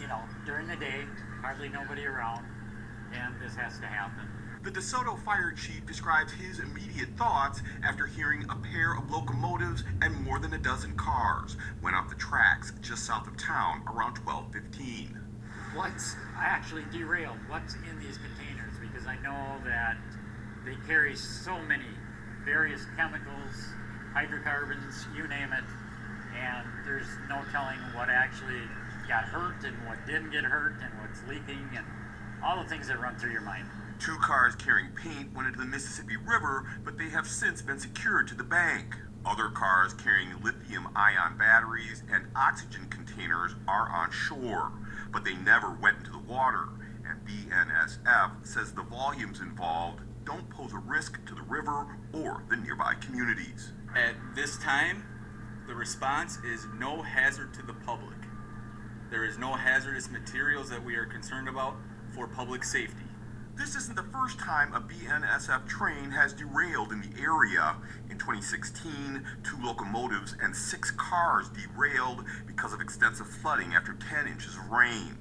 You know, during the day, hardly nobody around, and this has to happen. The DeSoto fire chief describes his immediate thoughts after hearing a pair of locomotives and more than a dozen cars went off the tracks just south of town around 1215. What's actually derailed? What's in these containers? Because I know that they carry so many various chemicals, hydrocarbons, you name it, and there's no telling what actually got hurt and what didn't get hurt and what's leaking and all the things that run through your mind. Two cars carrying paint went into the Mississippi River, but they have since been secured to the bank. Other cars carrying lithium ion batteries and oxygen containers are on shore, but they never went into the water. And BNSF says the volumes involved don't pose a risk to the river or the nearby communities. At this time, the response is no hazard to the public. There is no hazardous materials that we are concerned about for public safety. This isn't the first time a BNSF train has derailed in the area. In 2016, two locomotives and six cars derailed because of extensive flooding after 10 inches of rain.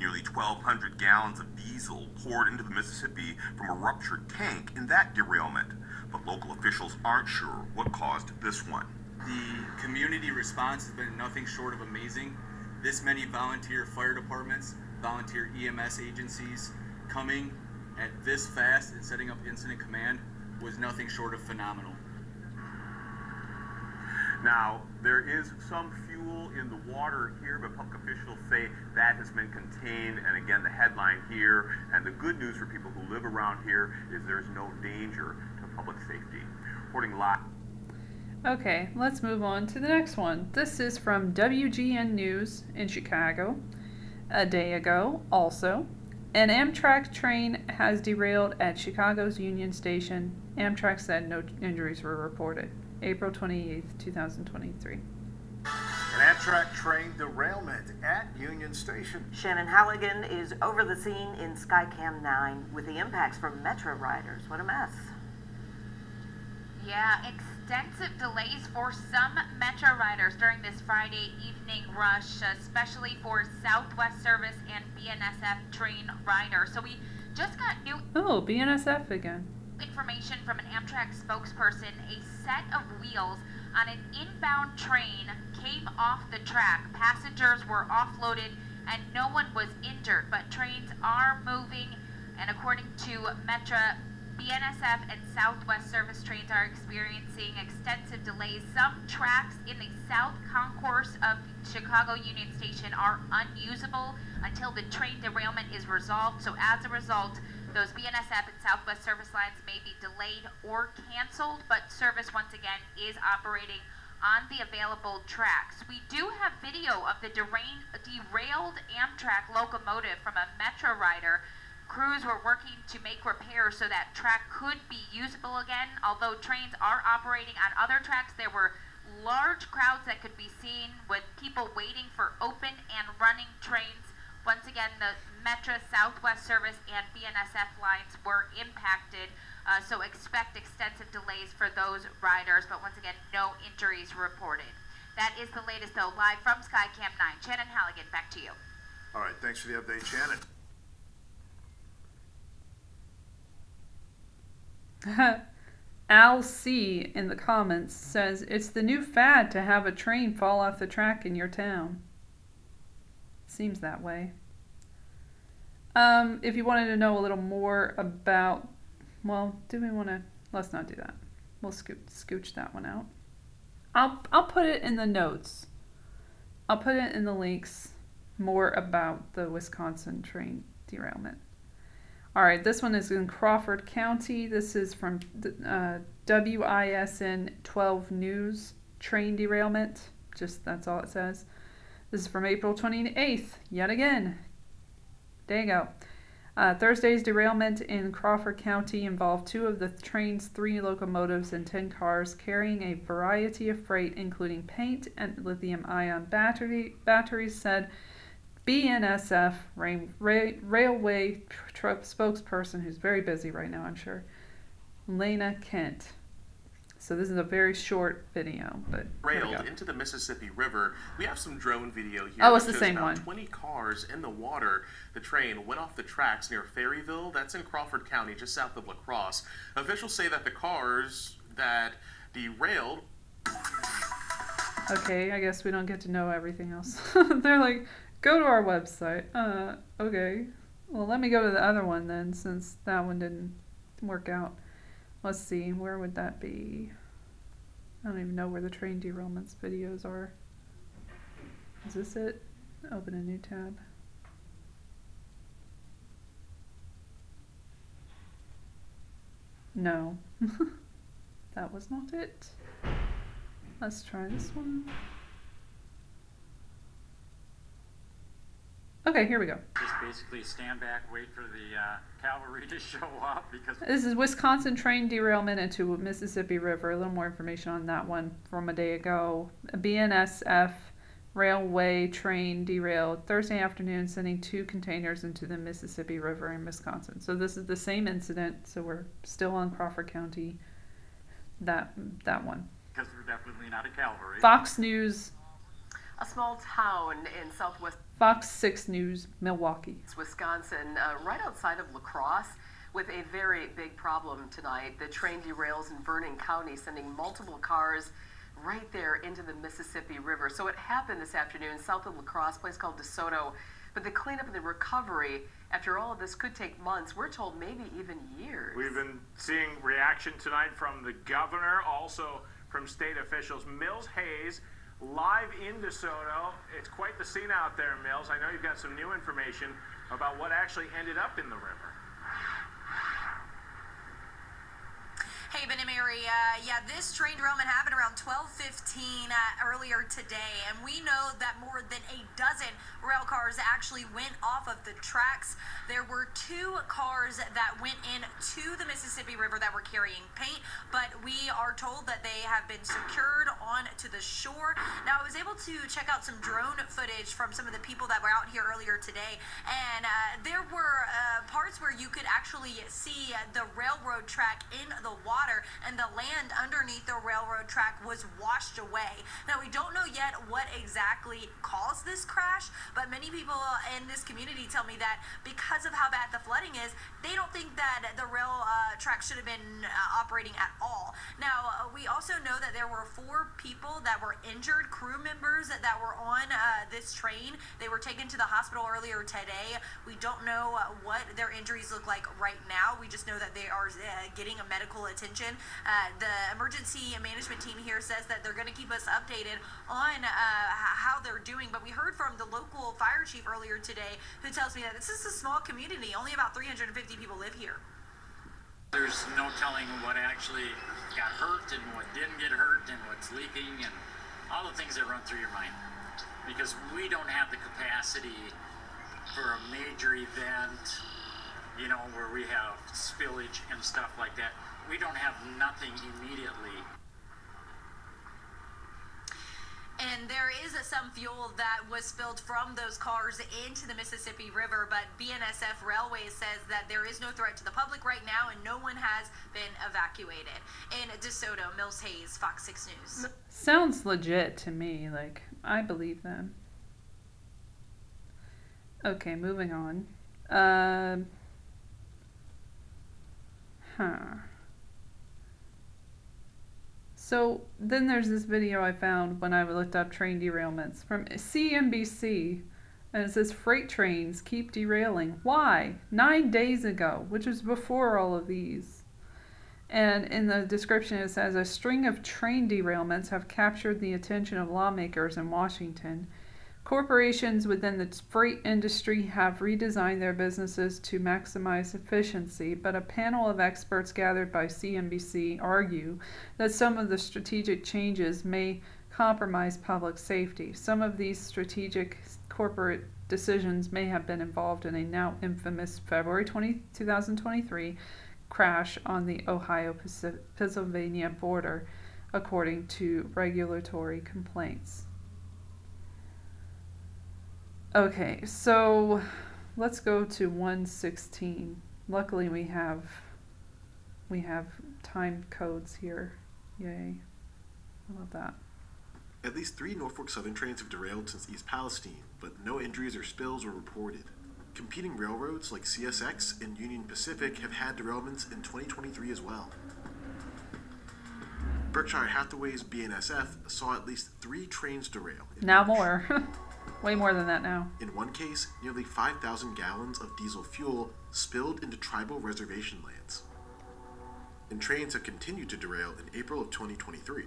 Nearly 1,200 gallons of diesel poured into the Mississippi from a ruptured tank in that derailment, but local officials aren't sure what caused this one. The community response has been nothing short of amazing. This many volunteer fire departments, volunteer EMS agencies coming at this fast and setting up incident command was nothing short of phenomenal. Now, there is some fuel in the water here, but public officials say that has been contained. And again, the headline here, and the good news for people who live around here, is there's no danger to public safety. Reporting live. Okay, let's move on to the next one. This is from WGN News in Chicago. A day ago, also, an Amtrak train has derailed at Chicago's Union Station. Amtrak said no injuries were reported. April 28th, 2023. An Amtrak train derailment at Union Station. Shannon Halligan is over the scene in Skycam 9 with the impacts from Metra riders. What a mess. Yeah, extensive delays for some Metra riders during this Friday evening rush, especially for Southwest Service and BNSF train riders. So we just got new Oh, BNSF again. information from an Amtrak spokesperson. A set of wheels on an inbound train came off the track. Passengers were offloaded and no one was injured, but trains are moving. And according to Metra, BNSF and Southwest service trains are experiencing extensive delays. Some tracks in the south concourse of Chicago Union Station are unusable until the train derailment is resolved. So, as a result, those BNSF and Southwest service lines may be delayed or canceled, but service once again is operating on the available tracks. We do have video of the derailed Amtrak locomotive from a Metra rider. Crews were working to make repairs so that track could be usable again. Although trains are operating on other tracks, there were large crowds that could be seen with people waiting for open and running trains. Once again, the Metra Southwest Service and BNSF lines were impacted, uh, so expect extensive delays for those riders. But once again, no injuries reported. That is the latest, though, live from Skycam 9. Shannon Halligan, back to you. All right, thanks for the update, Shannon. [laughs] Al C in the comments says it's the new fad to have a train fall off the track in your town. Seems that way. Um, if you wanted to know a little more about, well, do we want to? Let's not do that. We'll scooch, scooch that one out. I'll I'll put it in the notes. I'll put it in the links more about the Wisconsin train derailment. All right, this one is in Crawford County. This is from uh, WISN 12 News train derailment. Just that's all it says. This is from April 28th, yet again. There you go. Uh, Thursday's derailment in Crawford County involved two of the train's three locomotives and 10 cars carrying a variety of freight, including paint and lithium ion battery, batteries, said BNSF ra- ra- railway spokesperson, who's very busy right now, I'm sure, Lena Kent. So this is a very short video, but railed into the Mississippi River. We have some drone video here. Oh, it's the same one. 20 cars in the water. The train went off the tracks near Ferryville. That's in Crawford County, just south of La Crosse. Officials say that the cars that derailed Okay, I guess we don't get to know everything else. [laughs] They're like, go to our website. Uh, okay. Well, let me go to the other one then, since that one didn't work out. Let's see, where would that be? I don't even know where the train derailments videos are. Is this it? Open a new tab. No. [laughs] that was not it. Let's try this one. Okay, here we go. Just basically stand back, wait for the uh, cavalry [laughs] to show up because This is Wisconsin train derailment into Mississippi River. A little more information on that one from a day ago. A BNSF railway train derailed Thursday afternoon, sending two containers into the Mississippi River in Wisconsin. So this is the same incident. So we're still on Crawford County. That that one. because we're definitely not a cavalry. Fox News, A small town in southwest Fox Six News, Milwaukee. Wisconsin, uh, right outside of La Crosse, with a very big problem tonight. The train derails in Vernon County, sending multiple cars right there into the Mississippi River. So it happened this afternoon south of La Crosse, a place called DeSoto. But the cleanup and the recovery after all of this could take months. We're told maybe even years. We've been seeing reaction tonight from the governor, also from state officials. Mills Hayes, live in DeSoto. It's quite the scene out there, Mills. I know you've got some new information about what actually ended up in the river. Hey, Ben and Mary. Yeah, this train derailment happened around 12:15 uh, earlier today, and we know that more than a dozen rail cars actually went off of the tracks. There were two cars that went into the Mississippi River that were carrying paint, but we are told that they have been secured onto the shore. Now, I was able to check out some drone footage from some of the people that were out here earlier today, and uh, there were uh, parts where you could actually see the railroad track in the water, and the land underneath the railroad track was washed away. Now, we don't know yet what exactly caused this crash, but many people in this community tell me that because of how bad the flooding is, they don't think that the rail uh, track should have been uh, operating at all. Now, uh, we also know that there were four people that were injured, crew members that were on uh, this train. They were taken to the hospital earlier today. We don't know uh, what their injuries look like right now. We just know that they are getting a medical attention. Uh, the emergency management team here says that they're going to keep us updated on uh, how they're doing. But we heard from the local fire chief earlier today who tells me that this is a small community. Only about 350 people live here. There's no telling what actually got hurt and what didn't get hurt and what's leaking and all the things that run through your mind. Because we don't have the capacity for a major event, you know, where we have spillage and stuff like that. We don't have nothing immediately. And there is uh, some fuel that was spilled from those cars into the Mississippi River, but BNSF Railways says that there is no threat to the public right now and no one has been evacuated. In DeSoto, Mills Hayes, Fox 6 News. Sounds legit to me. Like, I believe them. Okay, moving on. Um. huh. So then there's this video I found when I looked up train derailments from CNBC. And it says freight trains keep derailing. Why? Nine days ago, which was before all of these. And in the description, it says a string of train derailments have captured the attention of lawmakers in Washington. Corporations within the freight industry have redesigned their businesses to maximize efficiency, but a panel of experts gathered by CNBC argue that some of the strategic changes may compromise public safety. Some of these strategic corporate decisions may have been involved in a now infamous February 20, 2023 crash on the Ohio Pennsylvania border, according to regulatory complaints. Okay, so let's go to 116. Luckily we have we have time codes here. Yay. I love that? At least three Norfolk Southern trains have derailed since East Palestine, but no injuries or spills were reported. Competing railroads like CSX and Union Pacific have had derailments in 2023 as well. Berkshire Hathaway's BNSF saw at least three trains derail. Now more. [laughs] Way more than that now. In one case, nearly 5,000 gallons of diesel fuel spilled into tribal reservation lands. And trains have continued to derail in April of 2023.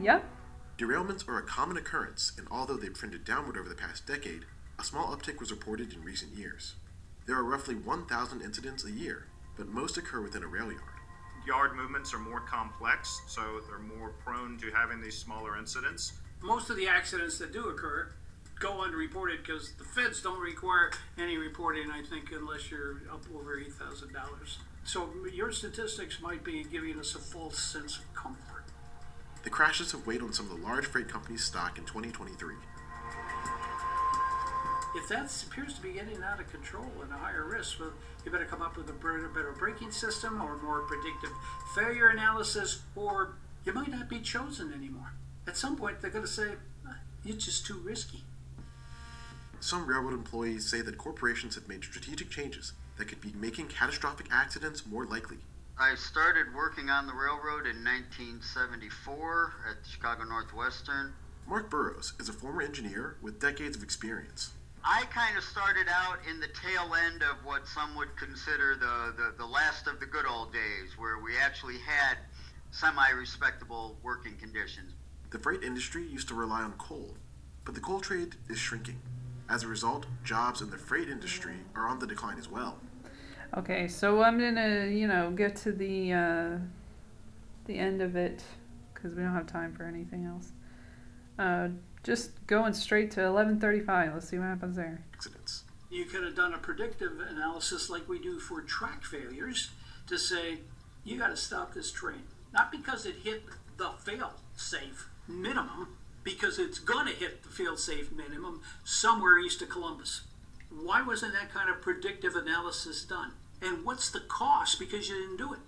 Yep. Derailments are a common occurrence, and although they've trended downward over the past decade, a small uptick was reported in recent years. There are roughly 1,000 incidents a year, but most occur within a rail yard. Yard movements are more complex, so they're more prone to having these smaller incidents. Most of the accidents that do occur go unreported because the feds don't require any reporting, I think, unless you're up over $8,000. So your statistics might be giving us a false sense of comfort. The crashes have weighed on some of the large freight companies' stock in 2023. If that appears to be getting out of control and a higher risk, well, you better come up with a better, better braking system or more predictive failure analysis, or you might not be chosen anymore. At some point, they're going to say, "Ah, it's just too risky. Some railroad employees say that corporations have made strategic changes that could be making catastrophic accidents more likely. I started working on the railroad in 1974 at Chicago Northwestern. Mark Burrows is a former engineer with decades of experience. I kind of started out in the tail end of what some would consider the, the, the last of the good old days, where we actually had semi respectable working conditions. The freight industry used to rely on coal, but the coal trade is shrinking. As a result, jobs in the freight industry are on the decline as well. Okay, so I'm gonna, you know, get to the uh, the end of it because we don't have time for anything else. Uh, just going straight to 11:35. Let's see what happens there. Accidents. You could have done a predictive analysis like we do for track failures to say, you got to stop this train. Not because it hit the fail safe minimum, because it's going to hit the fail safe minimum somewhere east of Columbus. Why wasn't that kind of predictive analysis done? And what's the cost because you didn't do it?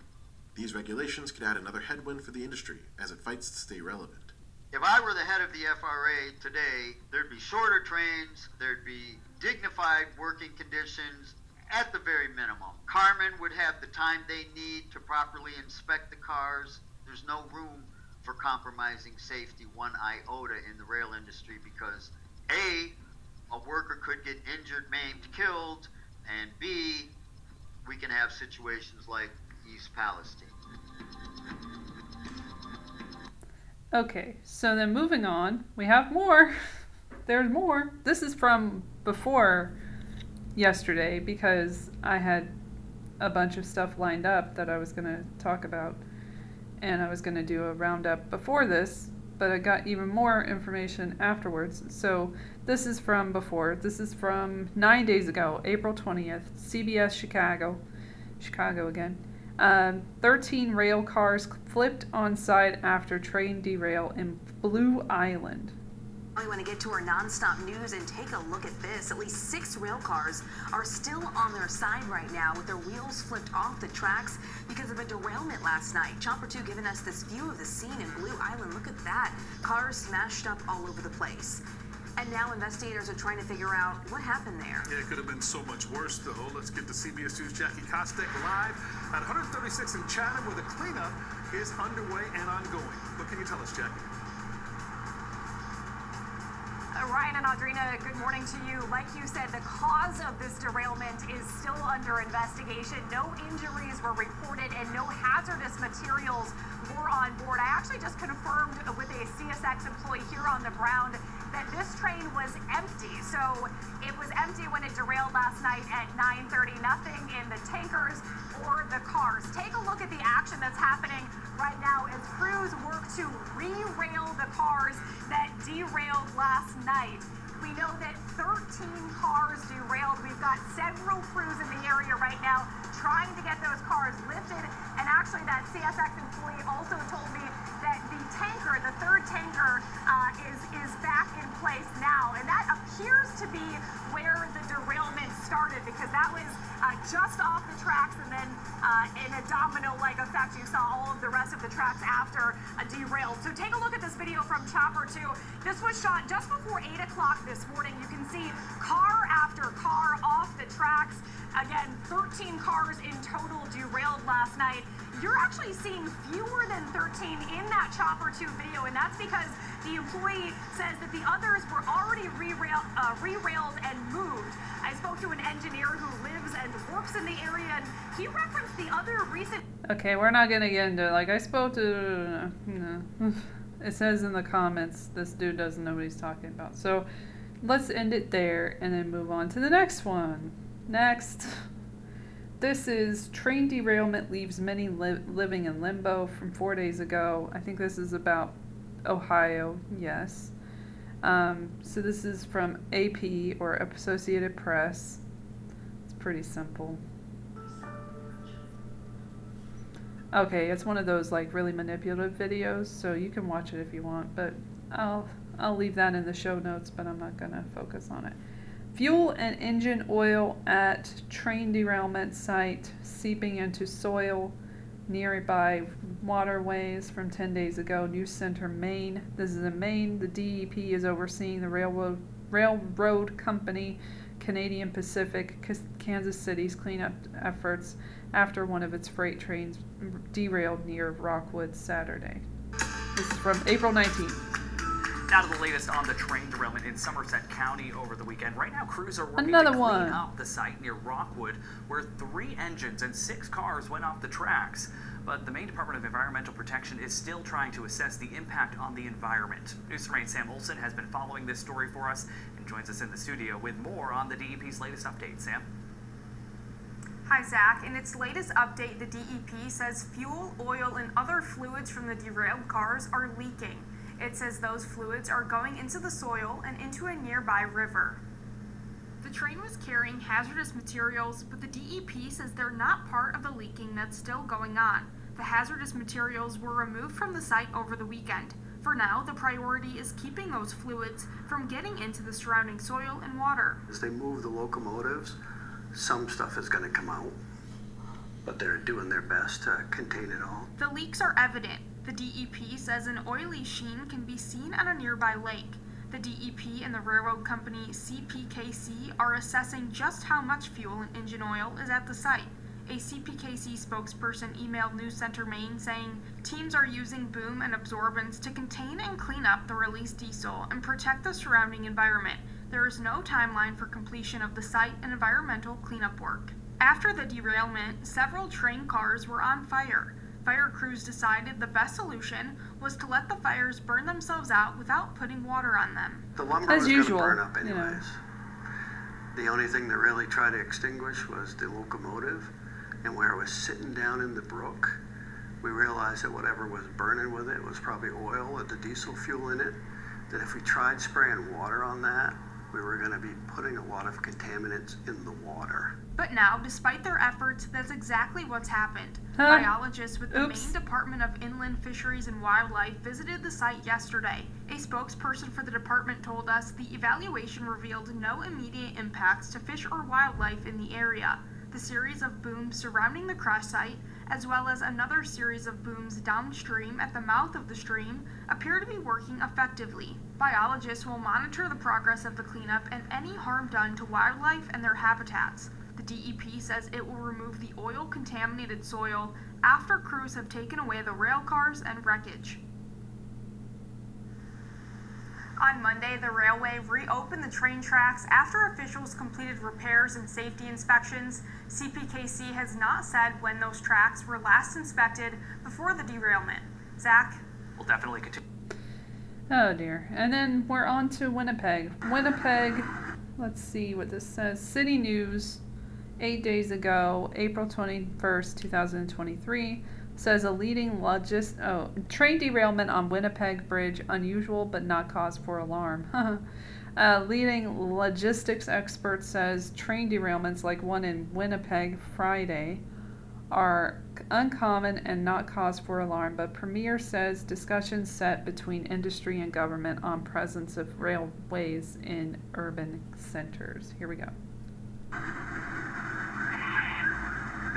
These regulations could add another headwind for the industry as it fights to stay relevant. If I were the head of the FRA today, there'd be shorter trains, there'd be dignified working conditions at the very minimum. Carmen would have the time they need to properly inspect the cars. There's no room for compromising safety one iota in the rail industry because A, a worker could get injured, maimed, killed, and B, we can have situations like East Palestine. Okay, so then moving on, we have more. [laughs] There's more. This is from before yesterday because I had a bunch of stuff lined up that I was going to talk about. And I was going to do a roundup before this, but I got even more information afterwards. So this is from before. This is from nine days ago, April 20th, CBS Chicago. Chicago again. Um, 13 rail cars flipped on side after train derail in Blue Island. We want to get to our nonstop news and take a look at this. At least six rail cars are still on their side right now with their wheels flipped off the tracks because of a derailment last night. Chopper 2 giving us this view of the scene in Blue Island. Look at that. Cars smashed up all over the place. And now investigators are trying to figure out what happened there. Yeah, it could have been so much worse, though. Let's get to CBS News' Jackie Kostek live at 136 in Chatham, where the cleanup is underway and ongoing. What can you tell us, Jackie? Uh, Ryan and Audrina, good morning to you. Like you said, the cause of this derailment is still under investigation. No injuries were reported and no hazardous materials were on board. I actually just confirmed with a CSX employee here on the ground that this train was empty. So it was empty when it derailed last night at 9:30. Nothing in the tankers or the cars. Take a look at the action that's happening right now as crews work to re-rail the cars that derailed last night. We know that 13 cars derailed. We've got several crews in the area right now trying to get those cars lifted. And actually, that CSX employee also told me that the tanker, the third tanker, uh, is is back in place now, and that appears to be where the derailment started because that was uh, just off the tracks, and then uh, in a domino-like effect, you saw all of the rest of the tracks after a derailed. So take a look at this video from Chopper 2. This was shot just before 8 o'clock this morning. You can see car after car off the tracks. Again, 13 cars in total derailed last night. You're actually seeing fewer than 13 in that Chopper 2 video, and that's because the employee says that the others were already re-railed, uh, re-railed and moved. I spoke to an engineer who lives and works in the area, and he referenced the other recent. Okay, we're not gonna get into it. Like I spoke to, [sighs] it says in the comments this dude doesn't know what he's talking about. So let's end it there and then move on to the next one. Next. [laughs] This is train derailment leaves many li- living in limbo from four days ago. I think this is about Ohio, yes. Um, so this is from AP or Associated Press. It's pretty simple. Okay, it's one of those like really manipulative videos, so you can watch it if you want, but I'll I'll leave that in the show notes, but I'm not gonna focus on it. Fuel and engine oil at train derailment site seeping into soil nearby waterways from 10 days ago. News Center, Maine. This is in Maine. The DEP is overseeing the railroad railroad company Canadian Pacific Kansas City's cleanup efforts after one of its freight trains derailed near Rockwood Saturday. This is from April 19th. Now to the latest on the train derailment in Somerset County over the weekend. Right now, crews are working Another to clean one. up the site near Rockwood, where three engines and six cars went off the tracks. But the Maine Department of Environmental Protection is still trying to assess the impact on the environment. News 3 Sam Olson has been following this story for us and joins us in the studio with more on the DEP's latest update. Sam? Hi, Zach. In its latest update, the DEP says fuel, oil, and other fluids from the derailed cars are leaking. It says those fluids are going into the soil and into a nearby river. The train was carrying hazardous materials, but the DEP says they're not part of the leaking that's still going on. The hazardous materials were removed from the site over the weekend. For now, the priority is keeping those fluids from getting into the surrounding soil and water. As they move the locomotives, some stuff is going to come out, but they're doing their best to contain it all. The leaks are evident. The DEP says an oily sheen can be seen on a nearby lake. The DEP and the railroad company CPKC are assessing just how much fuel and engine oil is at the site. A CPKC spokesperson emailed News Center Maine saying teams are using boom and absorbents to contain and clean up the released diesel and protect the surrounding environment. There is no timeline for completion of the site and environmental cleanup work. After the derailment, several train cars were on fire. Fire crews decided the best solution was to let the fires burn themselves out without putting water on them. The lumber As was going to usual, burn up you know. anyways. The only thing that really tried to extinguish was the locomotive, and where it was sitting down in the brook, we realized that whatever was burning with it was probably oil or the diesel fuel in it. That if we tried spraying water on that, we were going to be putting a lot of contaminants in the water. But now, despite their efforts, that's exactly what's happened. Huh. Biologists with the Oops. Maine Department of Inland Fisheries and Wildlife visited the site yesterday. A spokesperson for the department told us the evaluation revealed no immediate impacts to fish or wildlife in the area. The series of booms surrounding the crash site, as well as another series of booms downstream at the mouth of the stream, appear to be working effectively. Biologists will monitor the progress of the cleanup and any harm done to wildlife and their habitats. The DEP says it will remove the oil contaminated soil after crews have taken away the rail cars and wreckage. On Monday, the railway reopened the train tracks after officials completed repairs and safety inspections. CPKC has not said when those tracks were last inspected before the derailment. Zach? We'll definitely continue. Oh dear. And then we're on to Winnipeg. Winnipeg, let's see what this says. City News, eight days ago, April 21st, 2023, says a leading logist oh train derailment on Winnipeg Bridge unusual but not cause for alarm. [laughs] leading logistics expert says train derailments like one in Winnipeg Friday are uncommon and not cause for alarm, but Premier says discussions set between industry and government on presence of railways in urban centers. Here we go.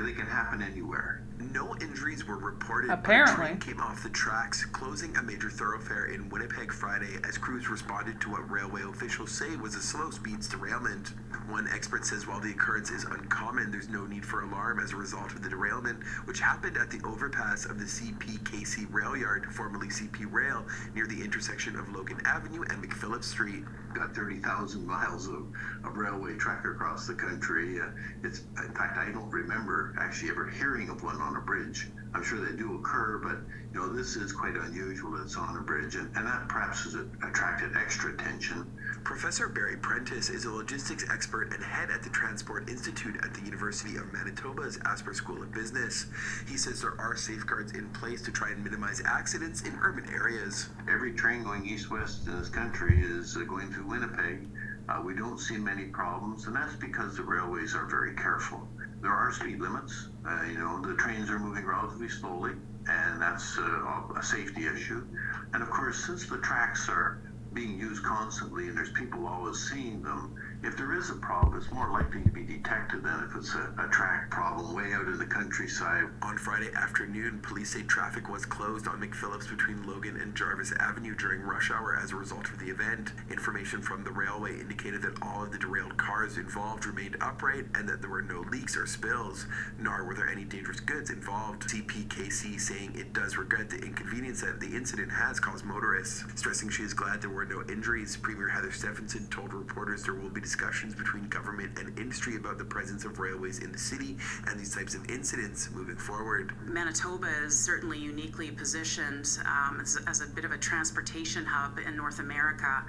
They can happen anywhere. No injuries were reported. Apparently. A train came off the tracks, closing a major thoroughfare in Winnipeg Friday as crews responded to what railway officials say was a slow speeds derailment. One expert says while the occurrence is uncommon, there's no need for alarm as a result of the derailment, which happened at the overpass of the CPKC rail yard, formerly CP Rail, near the intersection of Logan Avenue and McPhillips Street. Got 30,000 miles of, of railway track across the country. Uh, it's in fact I don't remember actually ever hearing of one on a bridge. I'm sure they do occur, but you know this is quite unusual. It's on a bridge, and, and that perhaps has attracted extra attention. Professor Barry Prentice is a logistics expert and head at the Transport Institute at the University of Manitoba's Asper School of Business. He says there are safeguards in place to try and minimize accidents in urban areas. Every train going east-west in this country is uh, going through Winnipeg. Uh, we don't see many problems, and that's because the railways are very careful. There are speed limits. Uh, you know, the trains are moving relatively slowly, and that's uh, a safety issue. And of course, since the tracks are being used constantly and there's people always seeing them, if there is a problem, it's more likely to be detected than if it's a, a track problem way out in the countryside. On Friday afternoon, police say traffic was closed on McPhillips between Logan and Jarvis Avenue during rush hour as a result of the event. Information from the railway indicated that all of the derailed cars involved remained upright and that there were no leaks or spills, nor were there any dangerous goods involved. CPKC saying it does regret the inconvenience that the incident has caused motorists, stressing she is glad there were no injuries. Premier Heather Stefanson told reporters there will be discussions between government and industry about the presence of railways in the city and these types of incidents moving forward. Manitoba is certainly uniquely positioned um, as, as, a bit of a transportation hub in North America,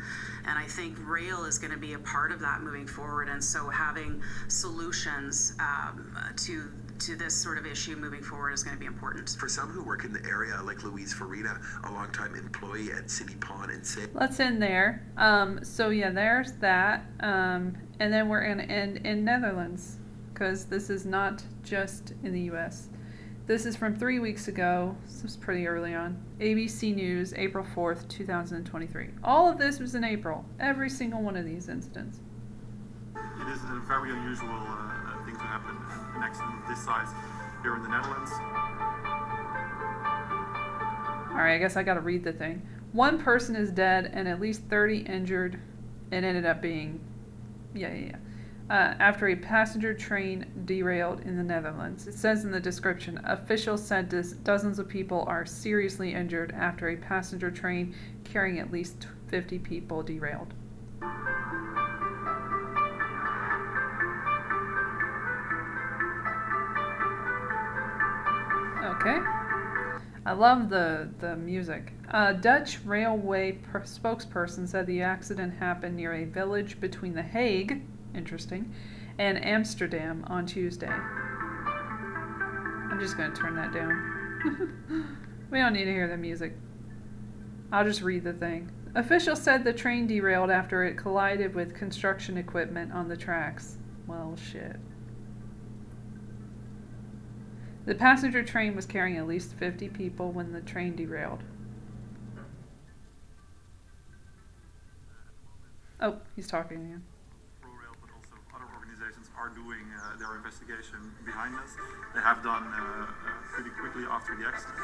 and I think rail is going to be a part of that moving forward. And so, having solutions um, to to this sort of issue moving forward is going to be important. For some who work in the area, like Louise Farina, a longtime employee at City Pond and Say. Let's end there. Um, so yeah, there's that, um, and then we're going to end in Netherlands because this is not just in the U.S. This is from three weeks ago. This was pretty early on. ABC News, April 4th, 2023. All of this was in April. Every single one of these incidents. It is a very unusual uh, to an accident of this size here in the Netherlands. Alright, I guess I gotta read the thing. One person is dead and at least 30 injured. It ended up being. Yeah, yeah, yeah. Uh, after a passenger train derailed in the Netherlands. It says in the description officials said dozens of people are seriously injured after a passenger train carrying at least 50 people derailed. Okay. I love the, the music. A Dutch railway per- spokesperson said the accident happened near a village between The Hague, interesting, and Amsterdam on Tuesday. I'm just going to turn that down. [laughs] we don't need to hear the music. I'll just read the thing. Officials said the train derailed after it collided with construction equipment on the tracks. Well, shit. The passenger train was carrying at least 50 people when the train derailed. Oh, he's talking again. ProRail, but also other organizations are doing uh, their investigation behind this. They have done uh, uh, pretty quickly after the accident,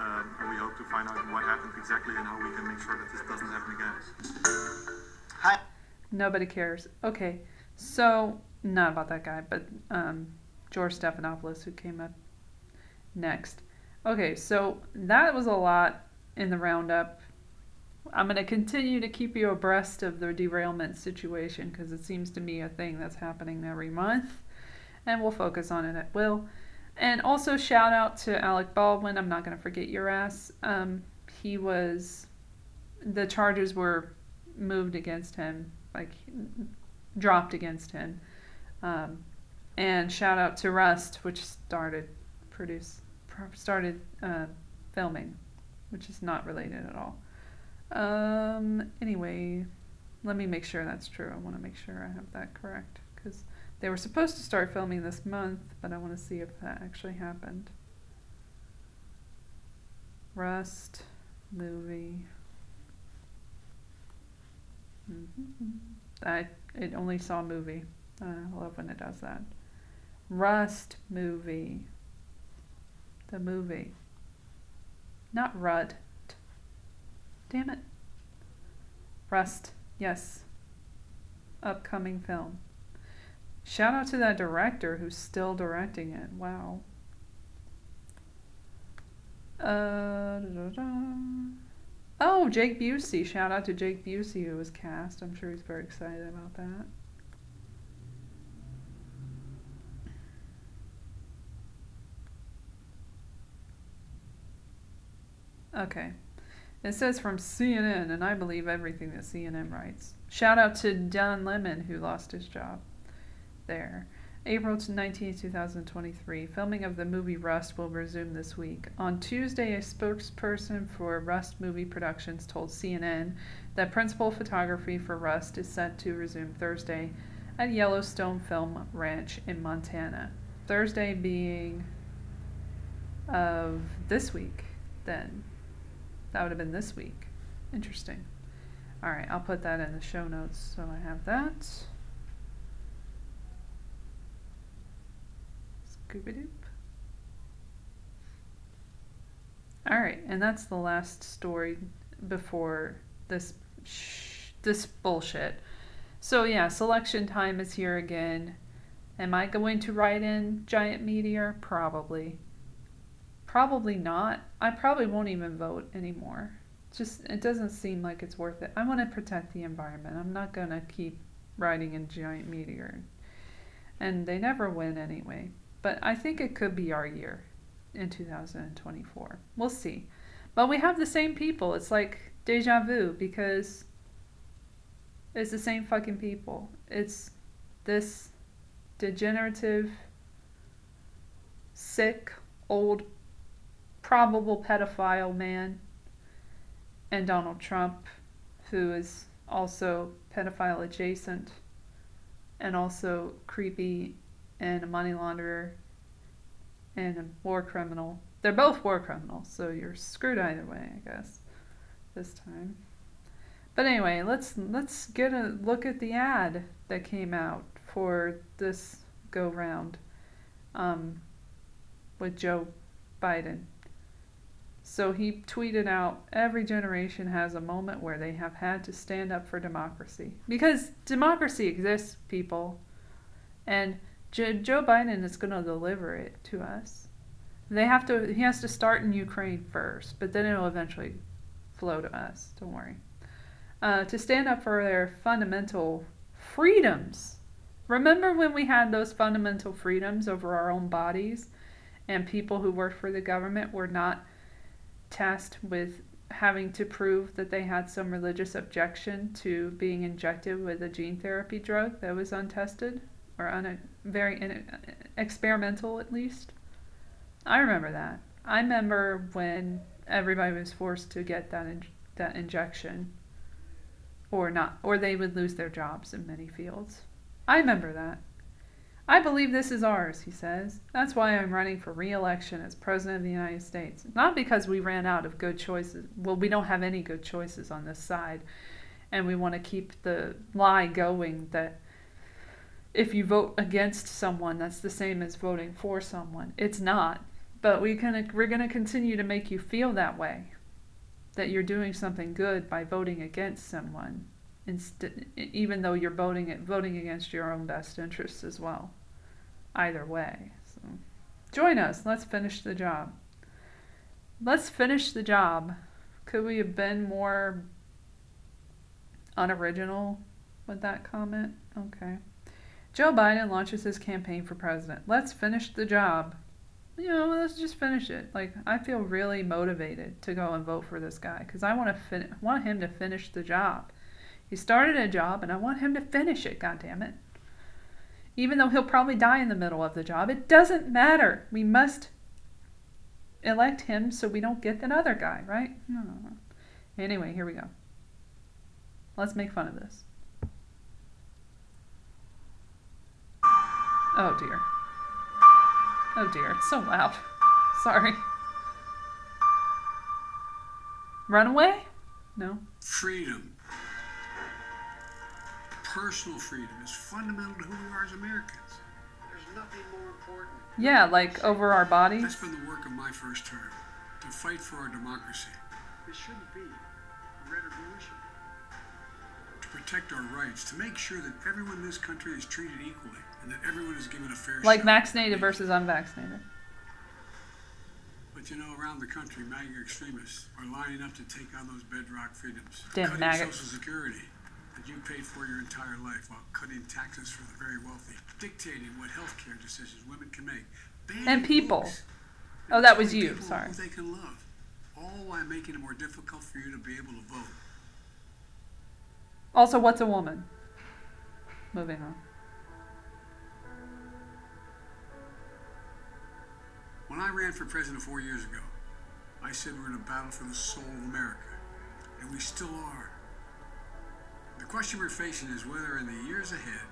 um, and we hope to find out what happened exactly and how we can make sure that this doesn't happen again. Hi. Nobody cares. Okay, so not about that guy, but um, George Stephanopoulos, who came up next. Okay, so that was a lot in the roundup. I'm going to continue to keep you abreast of the derailment situation because it seems to me a thing that's happening every month, and we'll focus on it at will. And also, shout out to Alec Baldwin. I'm not going to forget your ass. Um, he was, the charges were moved against him, like dropped against him. Um, and shout out to Rust, which started produce started uh, filming, which is not related at all. Um, anyway, let me make sure that's true. I want to make sure I have that correct because they were supposed to start filming this month, but I want to see if that actually happened. Rust movie. Mm-hmm. I it only saw movie. Uh, I love when it does that. Rust movie. The movie. Not Rud. Damn it. Rust. Yes. Upcoming film. Shout out to that director who's still directing it. Wow. Uh. Oh, Jake Busey. Shout out to Jake Busey who was cast. I'm sure he's very excited about that. Okay. It says from CNN, and I believe everything that CNN writes. Shout out to Don Lemon, who lost his job there. April 19, 2023. Filming of the movie Rust will resume this week. On Tuesday, a spokesperson for Rust Movie Productions told CNN that principal photography for Rust is set to resume Thursday at Yellowstone Film Ranch in Montana. Thursday being of this week, then. That would have been this week. Interesting. All right, I'll put that in the show notes so I have that. Scooby Doop. All right, and that's the last story before this sh- this bullshit. So yeah, selection time is here again. Am I going to write in giant meteor? Probably. Probably not. I probably won't even vote anymore. Just it doesn't seem like it's worth it. I want to protect the environment. I'm not going to keep riding in giant meteor. And they never win anyway. But I think it could be our year in 2024. We'll see. But we have the same people. It's like deja vu because it's the same fucking people. It's this degenerative, sick, old probable pedophile man, and Donald Trump, who is also pedophile adjacent and also creepy and a money launderer and a war criminal. They're both war criminals, so you're screwed either way, I guess, this time. But anyway, let's let's get a look at the ad that came out for this go round um, with Joe Biden. So he tweeted out every generation has a moment where they have had to stand up for democracy. Because democracy exists, people. And Joe Biden is going to deliver it to us. They have to he has to start in Ukraine first, but then it'll eventually flow to us. Don't worry. Uh, to stand up for their fundamental freedoms. Remember when we had those fundamental freedoms over our own bodies and people who worked for the government were not tasked with having to prove that they had some religious objection to being injected with a gene therapy drug that was untested or un- very in- experimental at least. I remember that. I remember when everybody was forced to get that in- that injection or not or they would lose their jobs in many fields. I remember that. I believe this is ours, he says. That's why I'm running for re election as President of the United States. Not because we ran out of good choices. Well, we don't have any good choices on this side. And we want to keep the lie going that if you vote against someone, that's the same as voting for someone. It's not. But we can, we're going to continue to make you feel that way. That you're doing something good by voting against someone. Inst- even though you're voting, voting against your own best interests as well either way. So join us. Let's finish the job. Let's finish the job. Could we have been more unoriginal with that comment. Okay. Joe Biden launches his campaign for president. Let's finish the job. You know, let's just finish it. Like I feel really motivated to go and vote for this guy because I want to fin- want him to finish the job. He started a job, and I want him to finish it. God damn it! Even though he'll probably die in the middle of the job, it doesn't matter. We must elect him so we don't get that other guy, right? No. Anyway, here we go. Let's make fun of this. Oh dear. Oh dear, it's so loud. [laughs] Sorry. Runaway? No. Freedom. Personal freedom is fundamental to who we are as Americans. There's nothing more important. Yeah, like over our bodies. That's been the work of my first term to fight for our democracy. It shouldn't be a retribution. To protect our rights, to make sure that everyone in this country is treated equally and that everyone is given a fair Like shot. vaccinated versus unvaccinated. But you know, around the country, MAGA extremists are lining up to take on those bedrock freedoms. Damn cutting maggots. Social Security that you paid for your entire life while cutting taxes for the very wealthy, dictating what health care decisions women can make. banning And people. Oh, that was you. Sorry. Who they can love, all while making it more difficult for you to be able to vote. Also, what's a woman? Moving on. When I ran for president four years ago, I said we're in a battle for the soul of America, and we still are. The question we're facing is whether in the years ahead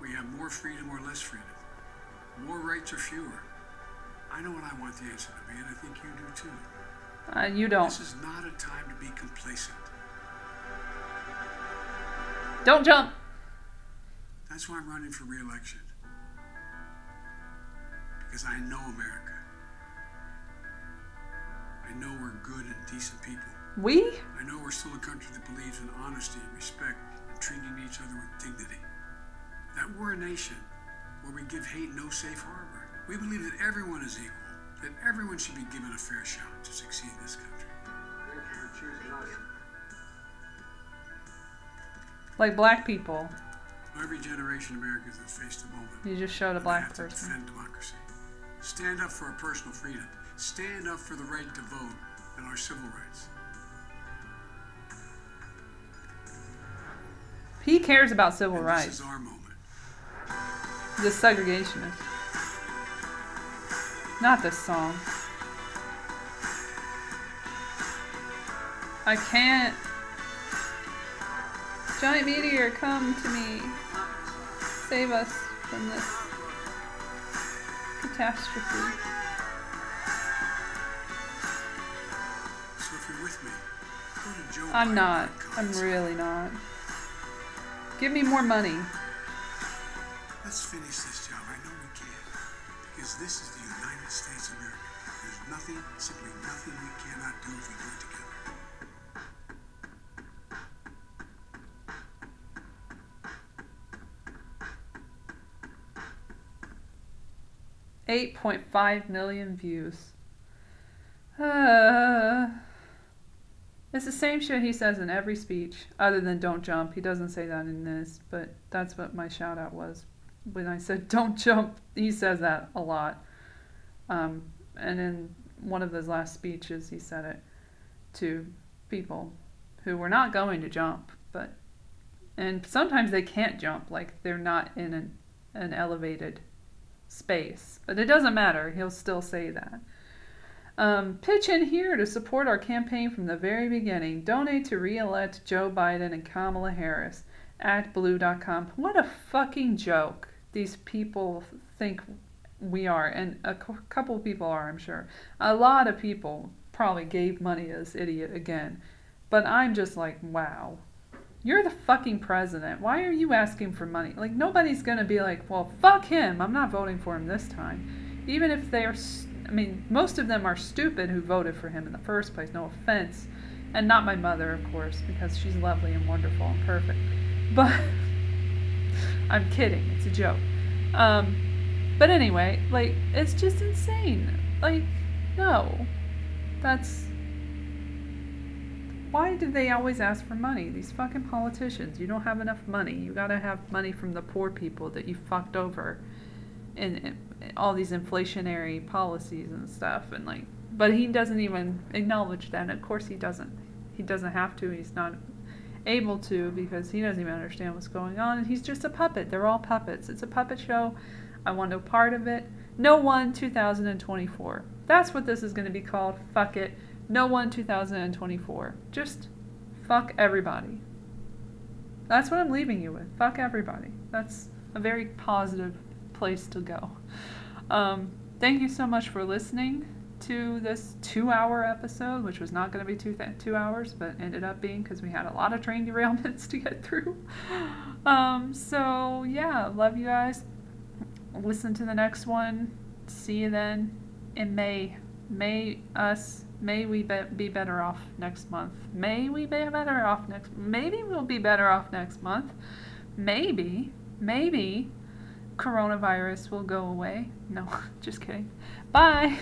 we have more freedom or less freedom, more rights or fewer. I know what I want the answer to be, and I think you do too. Uh, you don't. This is not a time to be complacent. Don't jump. That's why I'm running for re-election. Because I know America. I know we're good and decent people. We? I know we're still a country that believes in honesty and respect and treating each other with dignity. That we're a nation where we give hate no safe harbor. We believe that everyone is equal, that everyone should be given a fair shot to succeed in this country. Thank for choosing us. Like black people. Every generation of Americans have faced a moment. You just showed a black person. defend democracy. Stand up for our personal freedom. Stand up for the right to vote and our civil rights. He cares about civil And rights. This is our moment. The segregationist. Not this song. I can't. Giant meteor, come to me. Save us from this catastrophe. So if you're with me, go to Joe I'm not. I'm really not. Give me more money. Let's finish this job. I know we can. Because this is the United States of America. There's nothing, simply nothing we cannot do if we do it together. 8.5 million views. Uh, [sighs] it's the same shit he says in every speech, other than don't jump. He doesn't say that in this, but that's what my shout out was. When I said [laughs] don't jump, he says that a lot. Um, and in one of his last speeches, he said it to people who were not going to jump, but and sometimes they can't jump, like they're not in an, an elevated space. But it doesn't matter, he'll still say that. Um, pitch in here to support our campaign from the very beginning. Donate to re elect Joe Biden and Kamala Harris at blue.com. What a fucking joke these people think we are. And a couple people are, I'm sure. A lot of people probably gave money to this idiot again. But I'm just like, wow. You're the fucking president. Why are you asking for money? Like, nobody's gonna be like, well, fuck him. I'm not voting for him this time. Even if they're, I mean, most of them are stupid who voted for him in the first place. No offense. And not my mother, of course, because she's lovely and wonderful and perfect. [laughs] But, I'm kidding. It's a joke. Um, but anyway, like, it's just insane. Like, no. That's. why do they always ask for money? These fucking politicians. You don't have enough money. You gotta have money from the poor people that you fucked over, in, in all these inflationary policies and stuff. And like, but he doesn't even acknowledge that. And of course he doesn't. He doesn't have to. He's not able to because he doesn't even understand what's going on. And he's just a puppet. They're all puppets. It's a puppet show. I want no part of it. No one 2024. That's what this is going to be called. Fuck it. No one 2024. Just fuck everybody. That's what I'm leaving you with. Fuck everybody. That's a very positive place to go. Um, thank you so much for listening to this two hour episode, which was not going to be two, th- two hours, but ended up being because we had a lot of train derailments [laughs] to get through. Um, so, yeah, love you guys. Listen to the next one. See you then in May. May us, may we be, be better off next month. May we be better off next, maybe we'll be better off next month. Maybe, maybe coronavirus will go away. No, [laughs] just kidding. Bye.